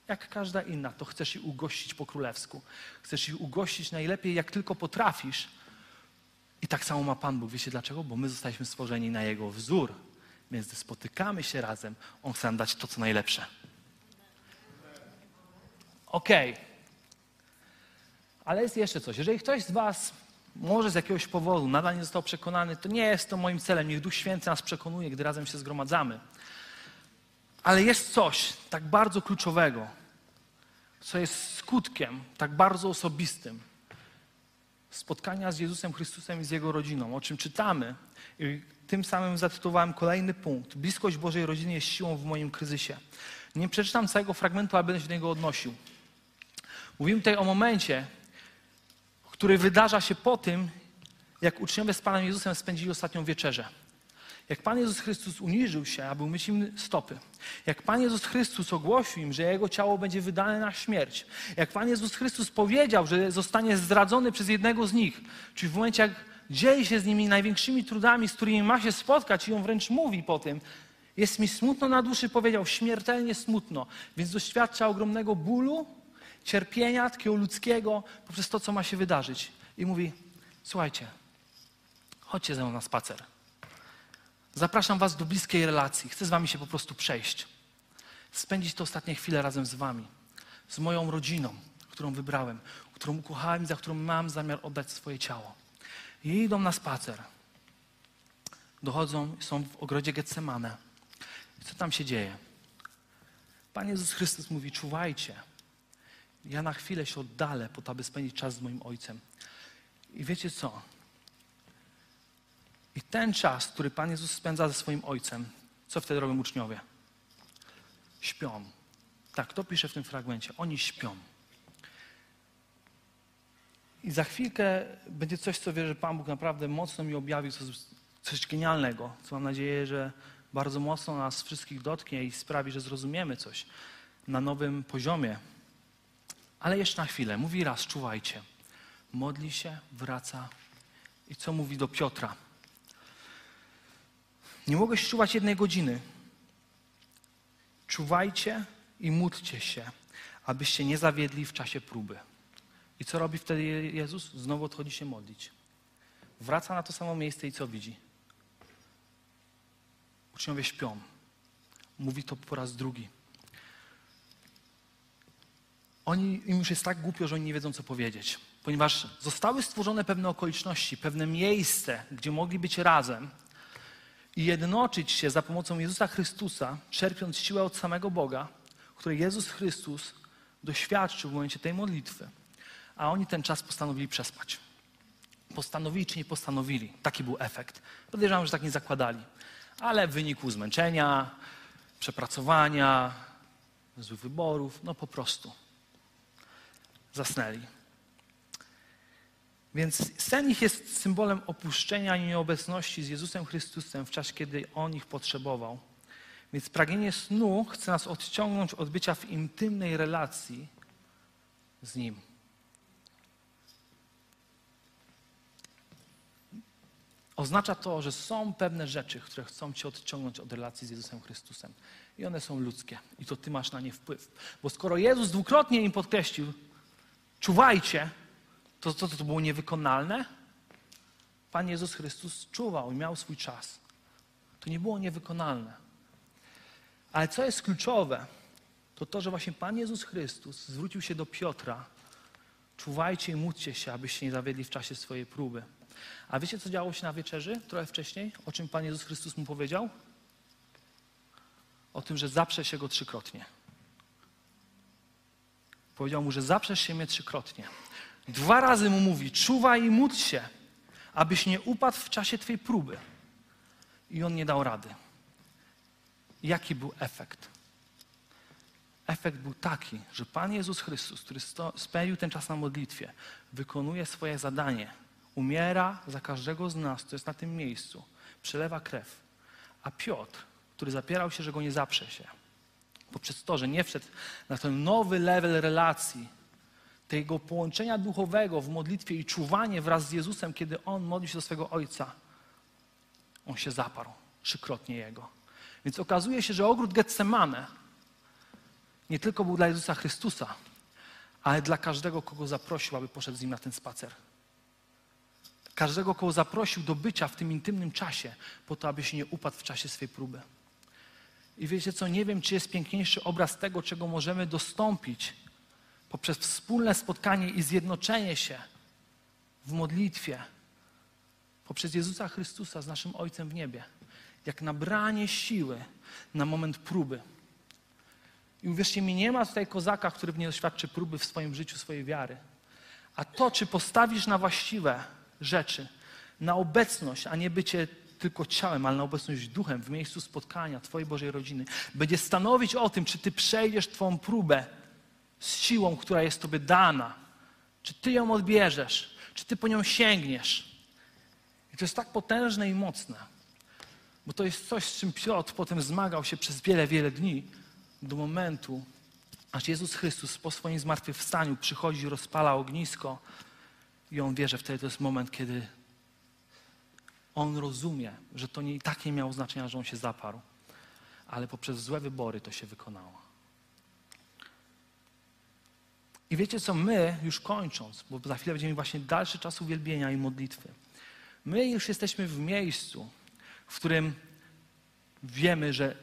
jak każda inna, to chcesz ich ugościć po królewsku. Chcesz ich ugościć najlepiej, jak tylko potrafisz. I tak samo ma Pan Bóg. Wiecie dlaczego? Bo my zostaliśmy stworzeni na Jego wzór. Więc gdy spotykamy się razem, On chce nam dać to, co najlepsze. Okej. Okay. Ale jest jeszcze coś. Jeżeli ktoś z Was może z jakiegoś powodu nadal nie został przekonany, to nie jest to moim celem. Niech Duch Święty nas przekonuje, gdy razem się zgromadzamy. Ale jest coś tak bardzo kluczowego, co jest skutkiem tak bardzo osobistym spotkania z Jezusem Chrystusem i z Jego rodziną, o czym czytamy. I tym samym zatytułowałem kolejny punkt. Bliskość Bożej rodziny jest siłą w moim kryzysie. Nie przeczytam całego fragmentu, ale będę się do niego odnosił. Mówimy tutaj o momencie, który wydarza się po tym, jak uczniowie z Panem Jezusem spędzili ostatnią wieczerzę. Jak Pan Jezus Chrystus uniżył się, aby umyć im stopy. Jak Pan Jezus Chrystus ogłosił im, że Jego ciało będzie wydane na śmierć. Jak Pan Jezus Chrystus powiedział, że zostanie zdradzony przez jednego z nich. Czyli w momencie, jak dzieli się z nimi największymi trudami, z którymi ma się spotkać i on wręcz mówi po tym, jest mi smutno na duszy, powiedział, śmiertelnie smutno, więc doświadcza ogromnego bólu, cierpienia takiego ludzkiego poprzez to, co ma się wydarzyć. I mówi, słuchajcie, chodźcie ze mną na spacer. Zapraszam was do bliskiej relacji. Chcę z wami się po prostu przejść. Spędzić te ostatnie chwile razem z wami. Z moją rodziną, którą wybrałem, którą ukochałem za którą mam zamiar oddać swoje ciało. I idą na spacer. Dochodzą, są w ogrodzie Getsemane. Co tam się dzieje? Pan Jezus Chrystus mówi, czuwajcie. Ja na chwilę się oddalę po to, aby spędzić czas z moim Ojcem. I wiecie co? I ten czas, który Pan Jezus spędza ze swoim Ojcem, co wtedy robią uczniowie? Śpią. Tak, to pisze w tym fragmencie. Oni śpią. I za chwilkę będzie coś, co wierzę, że Pan Bóg naprawdę mocno mi objawił, coś, coś genialnego, co mam nadzieję, że bardzo mocno nas wszystkich dotknie i sprawi, że zrozumiemy coś na nowym poziomie. Ale jeszcze na chwilę. Mówi raz, czuwajcie. Modli się, wraca. I co mówi do Piotra? Nie mogłeś czuwać jednej godziny. Czuwajcie i módlcie się, abyście nie zawiedli w czasie próby. I co robi wtedy Jezus? Znowu odchodzi się modlić. Wraca na to samo miejsce i co widzi? Uczniowie śpią. Mówi to po raz drugi. Oni, im już jest tak głupio, że oni nie wiedzą, co powiedzieć. Ponieważ zostały stworzone pewne okoliczności, pewne miejsce, gdzie mogli być razem, i jednoczyć się za pomocą Jezusa Chrystusa, czerpiąc siłę od samego Boga, której Jezus Chrystus doświadczył w momencie tej modlitwy. A oni ten czas postanowili przespać. Postanowili czy nie postanowili. Taki był efekt. Podejrzewam, że tak nie zakładali. Ale w wyniku zmęczenia, przepracowania, złych wyborów, no po prostu zasnęli. Więc sen ich jest symbolem opuszczenia i nieobecności z Jezusem Chrystusem w czasie, kiedy On ich potrzebował. Więc pragnienie snu chce nas odciągnąć od bycia w intymnej relacji z Nim. Oznacza to, że są pewne rzeczy, które chcą Cię odciągnąć od relacji z Jezusem Chrystusem. I one są ludzkie. I to Ty masz na nie wpływ. Bo skoro Jezus dwukrotnie im podkreślił, czuwajcie, to co to, to było niewykonalne? Pan Jezus Chrystus czuwał i miał swój czas. To nie było niewykonalne. Ale co jest kluczowe, to to, że właśnie Pan Jezus Chrystus zwrócił się do Piotra. Czuwajcie i módlcie się, abyście nie zawiedli w czasie swojej próby. A wiecie, co działo się na wieczerzy trochę wcześniej? O czym Pan Jezus Chrystus mu powiedział? O tym, że zaprze się go trzykrotnie. Powiedział mu, że zaprzesz się mnie trzykrotnie. Dwa razy mu mówi, czuwaj i módl się, abyś nie upadł w czasie Twojej próby. I on nie dał rady. Jaki był efekt? Efekt był taki, że Pan Jezus Chrystus, który sto, spędził ten czas na modlitwie, wykonuje swoje zadanie, umiera za każdego z nas, kto jest na tym miejscu, przelewa krew. A Piotr, który zapierał się, że go nie zaprze się, poprzez to, że nie wszedł na ten nowy level relacji, tego połączenia duchowego w modlitwie i czuwanie wraz z Jezusem, kiedy on modlił się do swego Ojca, on się zaparł trzykrotnie Jego. Więc okazuje się, że ogród Getsemane nie tylko był dla Jezusa Chrystusa, ale dla każdego, kogo zaprosił, aby poszedł z nim na ten spacer. Każdego, kogo zaprosił do bycia w tym intymnym czasie, po to, aby się nie upadł w czasie swej próby. I wiecie co, nie wiem, czy jest piękniejszy obraz tego, czego możemy dostąpić poprzez wspólne spotkanie i zjednoczenie się w modlitwie, poprzez Jezusa Chrystusa z naszym Ojcem w niebie, jak nabranie siły na moment próby. I uwierzcie mi, nie ma tutaj kozaka, który nie doświadczy próby w swoim życiu, swojej wiary. A to, czy postawisz na właściwe rzeczy, na obecność, a nie bycie tylko ciałem, ale na obecność duchem w miejscu spotkania Twojej Bożej rodziny, będzie stanowić o tym, czy Ty przejdziesz Twoją próbę z siłą, która jest Tobie dana, czy Ty ją odbierzesz, czy Ty po nią sięgniesz. I to jest tak potężne i mocne, bo to jest coś, z czym Piotr potem zmagał się przez wiele, wiele dni, do momentu, aż Jezus Chrystus po swoim zmartwychwstaniu przychodzi, rozpala ognisko i on wie, że wtedy to jest moment, kiedy on rozumie, że to nie, i tak nie miało znaczenia, że on się zaparł, ale poprzez złe wybory to się wykonało. I wiecie co, my już kończąc, bo za chwilę będziemy właśnie dalszy czas uwielbienia i modlitwy, my już jesteśmy w miejscu, w którym wiemy, że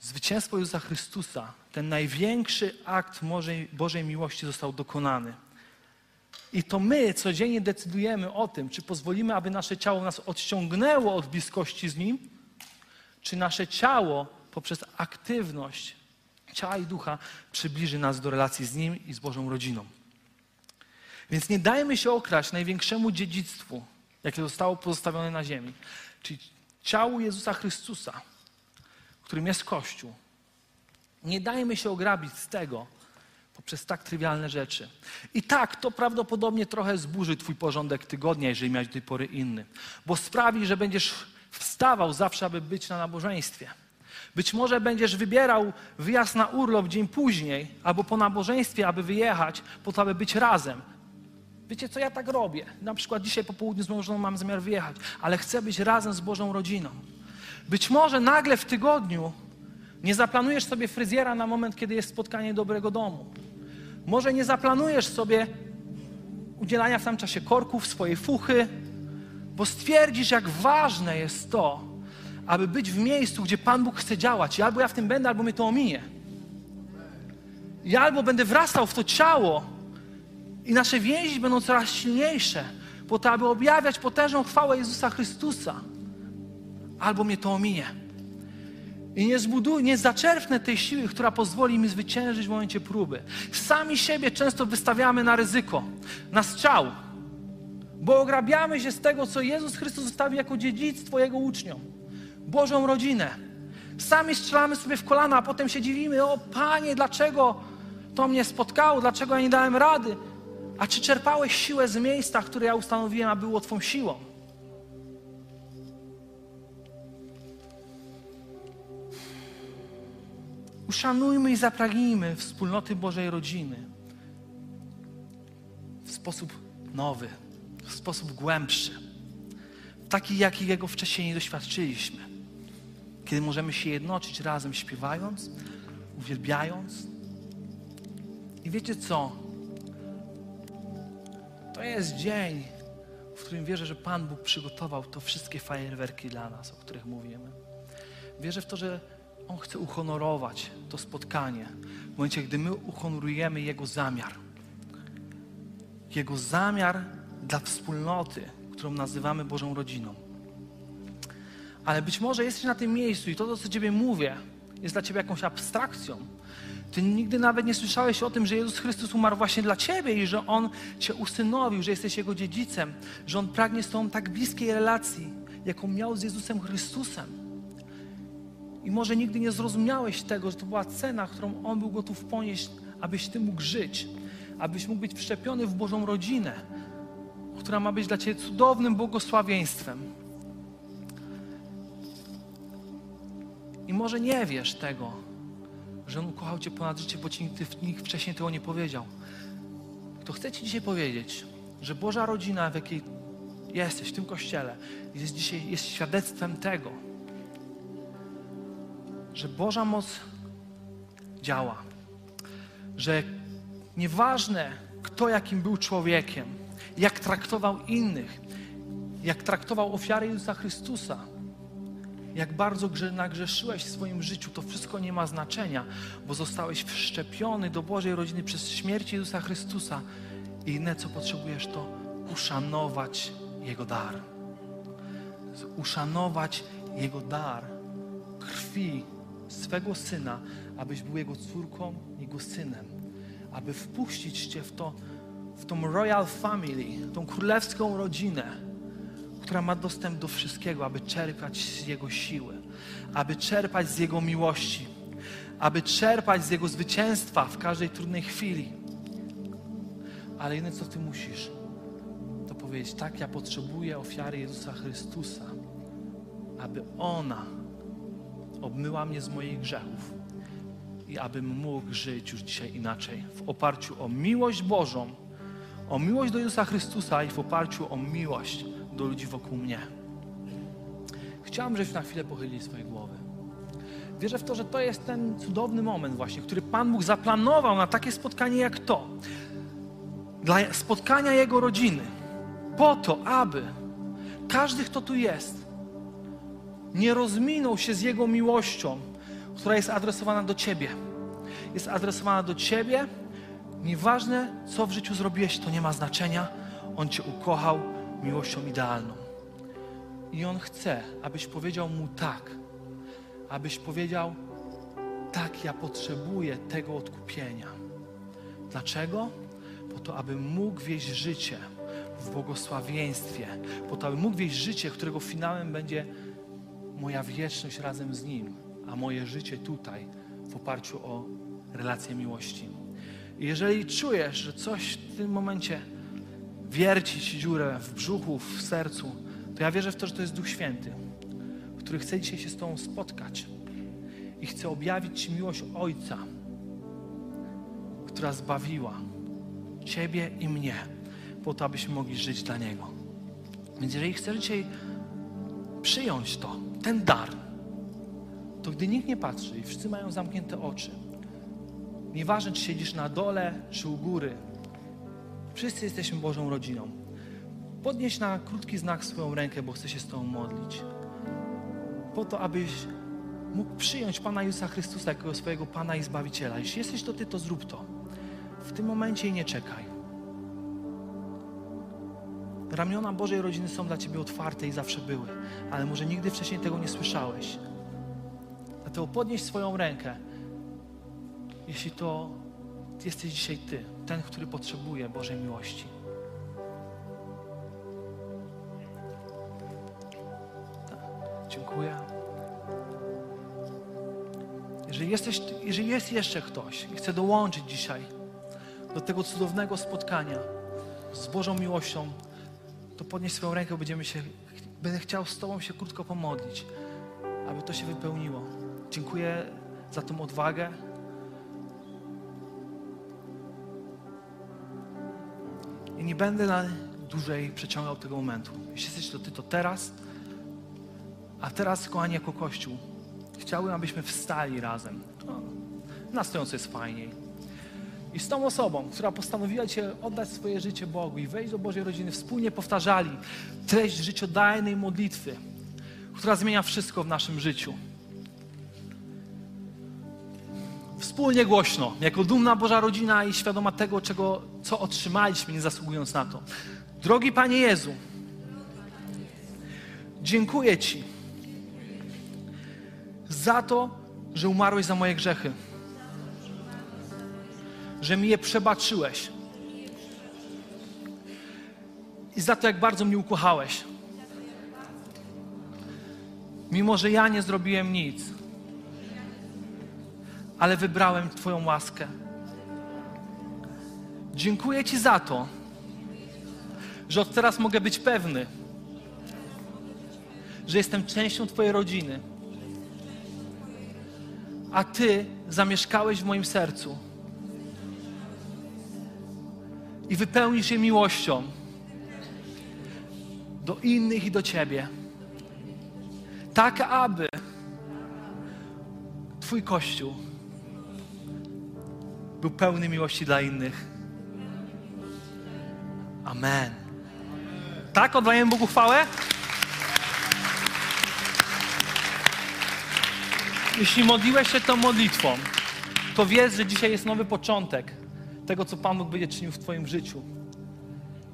zwycięstwo Jezusa Chrystusa, ten największy akt Bożej, Bożej miłości został dokonany. I to my codziennie decydujemy o tym, czy pozwolimy, aby nasze ciało nas odciągnęło od bliskości z Nim, czy nasze ciało poprzez aktywność ciała i ducha przybliży nas do relacji z Nim i z Bożą rodziną. Więc nie dajmy się okraść największemu dziedzictwu, jakie zostało pozostawione na ziemi, czyli ciału Jezusa Chrystusa, którym jest Kościół. Nie dajmy się ograbić z tego poprzez tak trywialne rzeczy. I tak, to prawdopodobnie trochę zburzy Twój porządek tygodnia, jeżeli miałeś do tej pory inny, bo sprawi, że będziesz wstawał zawsze, aby być na nabożeństwie. Być może będziesz wybierał wyjazd na urlop dzień później albo po nabożeństwie, aby wyjechać, po to, aby być razem. Wiecie co, ja tak robię. Na przykład dzisiaj po południu z moją żoną mam zamiar wyjechać, ale chcę być razem z Bożą rodziną. Być może nagle w tygodniu nie zaplanujesz sobie fryzjera na moment, kiedy jest spotkanie dobrego domu. Może nie zaplanujesz sobie udzielania w tym czasie korków, swojej fuchy, bo stwierdzisz, jak ważne jest to, aby być w miejscu, gdzie Pan Bóg chce działać. I albo ja w tym będę, albo mnie to ominie. I albo będę wrastał w to ciało i nasze więzi będą coraz silniejsze, po to, aby objawiać potężną chwałę Jezusa Chrystusa. Albo mnie to ominie. I nie zbuduję, nie zaczerpnę tej siły, która pozwoli mi zwyciężyć w momencie próby. Sami siebie często wystawiamy na ryzyko, na strzał, bo ograbiamy się z tego, co Jezus Chrystus zostawił jako dziedzictwo Jego uczniom. Bożą rodzinę. Sami strzelamy sobie w kolana, a potem się dziwimy, o Panie, dlaczego to mnie spotkało, dlaczego ja nie dałem rady? A czy czerpałeś siłę z miejsca, które ja ustanowiłem, a było Twą siłą? Uszanujmy i zapragnijmy wspólnoty Bożej rodziny w sposób nowy, w sposób głębszy, taki, jakiego wcześniej nie doświadczyliśmy. Kiedy możemy się jednoczyć razem, śpiewając, uwielbiając. I wiecie co? To jest dzień, w którym wierzę, że Pan Bóg przygotował to wszystkie fajerwerki dla nas, o których mówimy. Wierzę w to, że On chce uhonorować to spotkanie w momencie, gdy my uhonorujemy Jego zamiar. Jego zamiar dla wspólnoty, którą nazywamy Bożą rodziną. Ale być może jesteś na tym miejscu i to, co Ciebie mówię, jest dla Ciebie jakąś abstrakcją. Ty nigdy nawet nie słyszałeś o tym, że Jezus Chrystus umarł właśnie dla Ciebie i że On Cię usynowił, że jesteś Jego dziedzicem, że On pragnie z Tobą tak bliskiej relacji, jaką miał z Jezusem Chrystusem. I może nigdy nie zrozumiałeś tego, że to była cena, którą On był gotów ponieść, abyś Ty mógł żyć, abyś mógł być wszczepiony w Bożą rodzinę, która ma być dla Ciebie cudownym błogosławieństwem. I może nie wiesz tego, że On ukochał Cię ponad życie, bo Ci nikt, wcześniej tego nie powiedział. To chcę Ci dzisiaj powiedzieć, że Boża rodzina, w jakiej jesteś, w tym kościele, jest dzisiaj jest świadectwem tego, że Boża moc działa. Że nieważne, kto jakim był człowiekiem, jak traktował innych, jak traktował ofiary Jezusa Chrystusa, jak bardzo nagrzeszyłeś w swoim życiu, to wszystko nie ma znaczenia, bo zostałeś wszczepiony do Bożej rodziny przez śmierć Jezusa Chrystusa. I inne, co potrzebujesz, to uszanować Jego dar. Uszanować Jego dar krwi swego Syna, abyś był Jego córką, Jego synem. Aby wpuścić Cię w, to, w tą royal family, tą królewską rodzinę, która ma dostęp do wszystkiego, aby czerpać z Jego siły, aby czerpać z Jego miłości, aby czerpać z Jego zwycięstwa w każdej trudnej chwili. Ale jedyne, co Ty musisz, to powiedzieć, tak, ja potrzebuję ofiary Jezusa Chrystusa, aby ona obmyła mnie z moich grzechów i abym mógł żyć już dzisiaj inaczej, w oparciu o miłość Bożą, o miłość do Jezusa Chrystusa i w oparciu o miłość do ludzi wokół mnie. Chciałam, żebyśmy na chwilę pochylili swoje głowy. Wierzę w to, że to jest ten cudowny moment właśnie, który Pan Bóg zaplanował na takie spotkanie jak to. Dla spotkania Jego rodziny. Po to, aby każdy, kto tu jest, nie rozminął się z Jego miłością, która jest adresowana do Ciebie. Jest adresowana do Ciebie. Nieważne, co w życiu zrobiłeś, to nie ma znaczenia. On Cię ukochał miłością idealną. I On chce, abyś powiedział Mu tak. Abyś powiedział, tak, ja potrzebuję tego odkupienia. Dlaczego? Po to, aby mógł wieść życie w błogosławieństwie, po to, aby mógł wieść życie, którego finałem będzie moja wieczność razem z Nim, a moje życie tutaj w oparciu o relację miłości. I jeżeli czujesz, że coś w tym momencie wierci ci dziurę w brzuchu, w sercu, to ja wierzę w to, że to jest Duch Święty, który chce dzisiaj się z Tobą spotkać i chce objawić Ci miłość Ojca, która zbawiła Ciebie i mnie, po to, abyśmy mogli żyć dla Niego. Więc jeżeli chcesz dzisiaj przyjąć to, ten dar, to gdy nikt nie patrzy i wszyscy mają zamknięte oczy, nieważne czy siedzisz na dole, czy u góry, Wszyscy jesteśmy Bożą rodziną. Podnieś na krótki znak swoją rękę, bo chcę się z Tobą modlić. Po to, abyś mógł przyjąć Pana Jezusa Chrystusa jako swojego Pana i Zbawiciela. Jeśli jesteś to Ty, to zrób to. W tym momencie i nie czekaj. Ramiona Bożej rodziny są dla Ciebie otwarte i zawsze były, ale może nigdy wcześniej tego nie słyszałeś. Dlatego podnieś swoją rękę, jeśli to jesteś dzisiaj Ty, ten, który potrzebuje Bożej miłości. Tak. Dziękuję. Jeżeli, jesteś, jeżeli jest jeszcze ktoś i chce dołączyć dzisiaj do tego cudownego spotkania z Bożą miłością, to podnieś swoją rękę, będziemy się, będę chciał z Tobą się krótko pomodlić, aby to się wypełniło. Dziękuję za tą odwagę. Nie będę na dłużej przeciągał tego momentu. Jeśli jesteś to Ty, to teraz. A teraz, kochani, jako Kościół, chciałbym, abyśmy wstali razem. No, na stojąco jest fajniej. I z tą osobą, która postanowiła Cię oddać swoje życie Bogu i wejść do Bożej rodziny, wspólnie powtarzali treść życiodajnej modlitwy, która zmienia wszystko w naszym życiu. Wspólnie głośno, jako dumna Boża rodzina i świadoma tego, czego, co otrzymaliśmy, nie zasługując na to. Drogi Panie Jezu, dziękuję Ci za to, że umarłeś za moje grzechy. że mi je przebaczyłeś. I za to, jak bardzo mnie ukochałeś. Mimo, że ja nie zrobiłem nic, ale wybrałem Twoją łaskę. Dziękuję Ci za to, że od teraz mogę być pewny, że jestem częścią Twojej rodziny, a Ty zamieszkałeś w moim sercu i wypełnisz je miłością do innych i do Ciebie. Tak, aby Twój Kościół był pełny miłości dla innych. Amen. Tak, oddajemy Bogu chwałę? Jeśli modliłeś się tą modlitwą, to wiedz, że dzisiaj jest nowy początek tego, co Pan Bóg będzie czynił w Twoim życiu.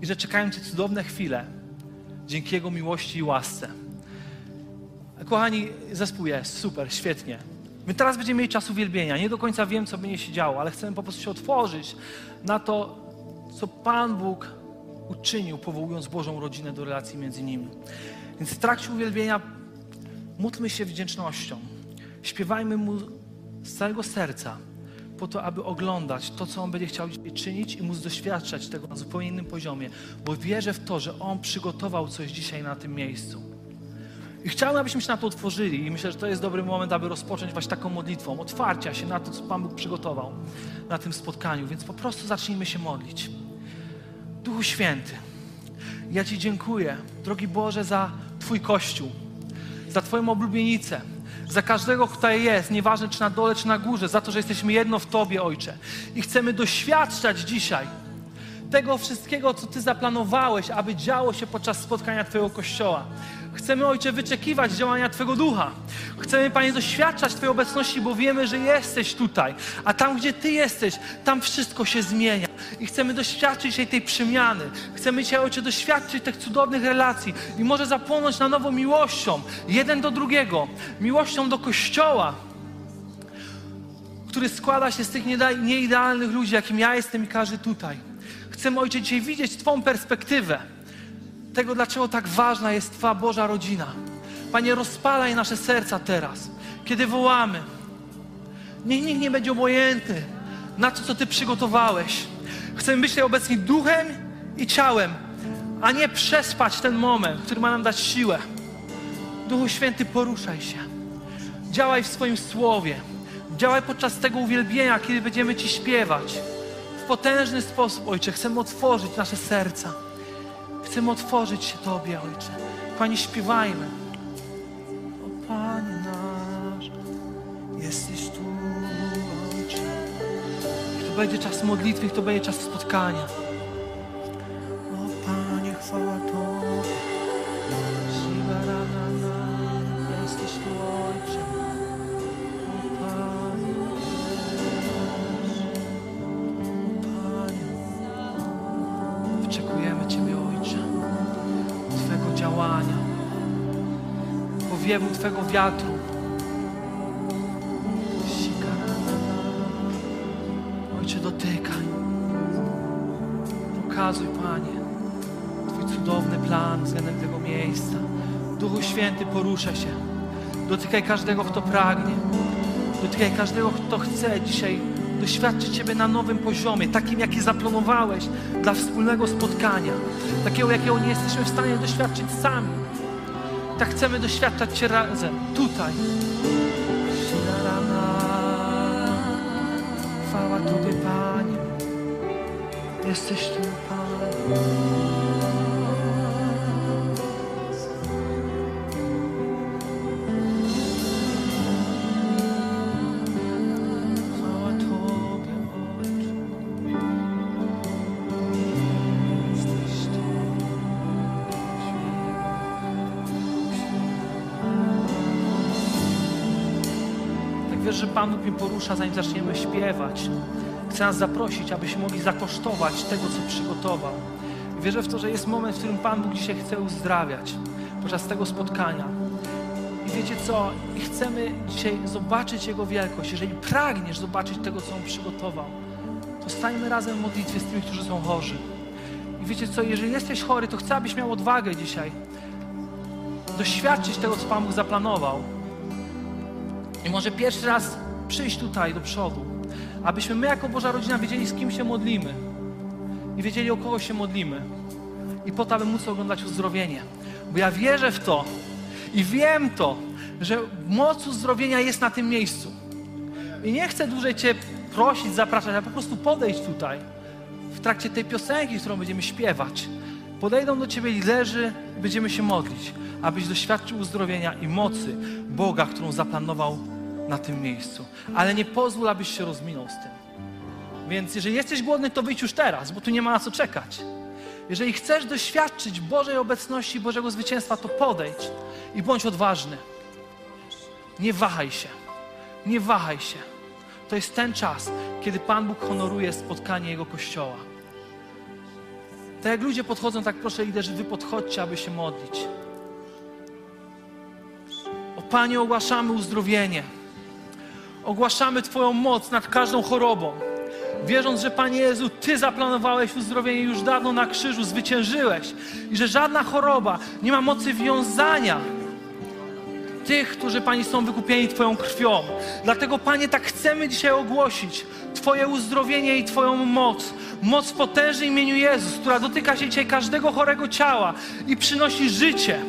I że czekają Cię cudowne chwile dzięki Jego miłości i łasce. Kochani, zespół jest super, świetnie. My teraz będziemy mieli czas uwielbienia. Nie do końca wiem, co będzie się działo, ale chcemy po prostu się otworzyć na to, co Pan Bóg uczynił, powołując Bożą rodzinę do relacji między nimi. Więc w trakcie uwielbienia módlmy się wdzięcznością. Śpiewajmy Mu z całego serca po to, aby oglądać to, co On będzie chciał czynić i móc doświadczać tego na zupełnie innym poziomie, bo wierzę w to, że On przygotował coś dzisiaj na tym miejscu. I chciałbym, abyśmy się na to otworzyli i myślę, że to jest dobry moment, aby rozpocząć właśnie taką modlitwą, otwarcia się na to, co Pan Bóg przygotował na tym spotkaniu. Więc po prostu zacznijmy się modlić. Duchu Święty, ja Ci dziękuję, drogi Boże, za Twój Kościół, za Twoją oblubienicę, za każdego, kto jest, nieważne czy na dole, czy na górze, za to, że jesteśmy jedno w Tobie, Ojcze. I chcemy doświadczać dzisiaj tego wszystkiego, co Ty zaplanowałeś, aby działo się podczas spotkania Twojego Kościoła. Chcemy, Ojcze, wyczekiwać działania Twojego Ducha. Chcemy, Panie, doświadczać Twojej obecności, bo wiemy, że jesteś tutaj. A tam, gdzie Ty jesteś, tam wszystko się zmienia. I chcemy doświadczyć tej, tej przemiany. Chcemy Cię, Ojcze, doświadczyć tych cudownych relacji i może zapłonąć na nowo miłością, jeden do drugiego, miłością do Kościoła, który składa się z tych nieidealnych ludzi, jakim ja jestem i każdy tutaj. Chcemy, Ojcze, dzisiaj widzieć Twą perspektywę tego, dlaczego tak ważna jest Twoja Boża rodzina. Panie, rozpalaj nasze serca teraz, kiedy wołamy. Niech nikt nie będzie obojętny na to, co Ty przygotowałeś. Chcemy być tutaj obecni duchem i ciałem, a nie przespać ten moment, który ma nam dać siłę. Duchu Święty, poruszaj się. Działaj w swoim słowie. Działaj podczas tego uwielbienia, kiedy będziemy Ci śpiewać. W potężny sposób, Ojcze, chcemy otworzyć nasze serca. Chcemy otworzyć się Tobie, Ojcze. Panie, śpiewajmy. O Panie nasz, jesteś tu, Ojcze. Niech to będzie czas modlitwy, niech to będzie czas spotkania. Powiewu Twego wiatru. Ojcze, dotykaj. Pokazuj, Panie, Twój cudowny plan względem tego miejsca. Duchu Święty, poruszaj się. Dotykaj każdego, kto pragnie. Dotykaj każdego, kto chce dzisiaj doświadczyć Ciebie na nowym poziomie, takim, jaki zaplanowałeś dla wspólnego spotkania. Takiego, jakiego nie jesteśmy w stanie doświadczyć sami. Tak chcemy doświadczać Cię razem, tutaj. Chwała Tobie, Panie. Jesteś tu, Panie. Wiesz, że Pan Bóg mnie porusza, zanim zaczniemy śpiewać. Chce nas zaprosić, abyśmy mogli zakosztować tego, co przygotował. Wierzę w to, że jest moment, w którym Pan Bóg dzisiaj chce uzdrawiać podczas tego spotkania. I wiecie co? I chcemy dzisiaj zobaczyć Jego wielkość. Jeżeli pragniesz zobaczyć tego, co On przygotował, to stańmy razem w modlitwie z tymi, którzy są chorzy. I wiecie co, jeżeli jesteś chory, to chcę, abyś miał odwagę dzisiaj doświadczyć tego, co Pan Bóg zaplanował. I może pierwszy raz przyjść tutaj do przodu, abyśmy my jako Boża Rodzina wiedzieli, z kim się modlimy i wiedzieli, o kogo się modlimy. I po to, aby móc oglądać uzdrowienie. Bo ja wierzę w to i wiem to, że moc uzdrowienia jest na tym miejscu. I nie chcę dłużej Cię prosić, zapraszać, a po prostu podejdź tutaj w trakcie tej piosenki, którą będziemy śpiewać. Podejdą do Ciebie liderzy będziemy się modlić, abyś doświadczył uzdrowienia i mocy Boga, którą zaplanował na tym miejscu. Ale nie pozwól, abyś się rozminął z tym. Więc jeżeli jesteś głodny, to wyjdź już teraz, bo tu nie ma na co czekać. Jeżeli chcesz doświadczyć Bożej obecności, Bożego zwycięstwa, to podejdź i bądź odważny. Nie wahaj się. Nie wahaj się. To jest ten czas, kiedy Pan Bóg honoruje spotkanie Jego Kościoła. Tak jak ludzie podchodzą, tak proszę liderzy, wy podchodźcie, aby się modlić. O Panie, ogłaszamy uzdrowienie. Ogłaszamy Twoją moc nad każdą chorobą. Wierząc, że Panie Jezu, Ty zaplanowałeś uzdrowienie już dawno na krzyżu, zwyciężyłeś i że żadna choroba nie ma mocy wiązania tych, którzy Pani są wykupieni Twoją krwią. Dlatego, Panie, tak chcemy dzisiaj ogłosić Twoje uzdrowienie i Twoją moc. Moc w potężnym imieniu Jezus, która dotyka się dzisiaj każdego chorego ciała i przynosi życie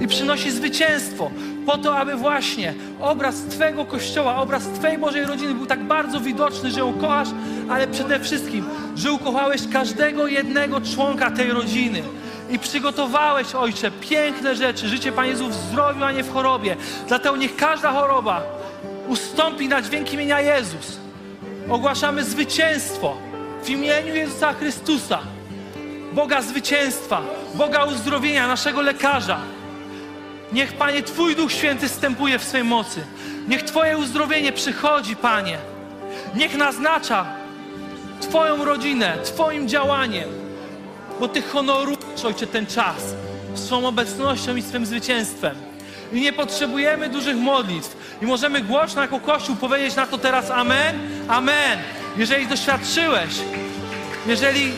i przynosi zwycięstwo po to, aby właśnie obraz Twego Kościoła, obraz Twojej Bożej rodziny był tak bardzo widoczny, że ją kochasz, ale przede wszystkim, że ukochałeś każdego jednego członka tej rodziny. I przygotowałeś, Ojcze, piękne rzeczy, życie Panie Jezu w zdrowiu, a nie w chorobie. Dlatego niech każda choroba ustąpi na dźwięk imienia Jezus. Ogłaszamy zwycięstwo w imieniu Jezusa Chrystusa. Boga zwycięstwa, Boga uzdrowienia, naszego lekarza. Niech, Panie, Twój Duch Święty stępuje w swej mocy. Niech Twoje uzdrowienie przychodzi, Panie. Niech naznacza Twoją rodzinę, Twoim działaniem, bo Ty honorujesz, Ojcze, ten czas swą obecnością i swym zwycięstwem. I nie potrzebujemy dużych modlitw. I możemy głośno jako Kościół powiedzieć na to teraz Amen, Amen. Jeżeli doświadczyłeś, jeżeli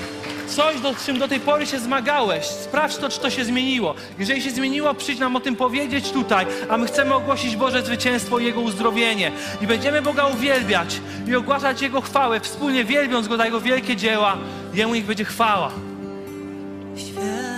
coś, do czym do tej pory się zmagałeś, sprawdź to, czy to się zmieniło. Jeżeli się zmieniło, przyjdź nam o tym powiedzieć tutaj, a my chcemy ogłosić Boże zwycięstwo i Jego uzdrowienie. I będziemy Boga uwielbiać i ogłaszać Jego chwałę, wspólnie wielbiąc Go za Jego wielkie dzieła. Jemu niech będzie chwała. Świat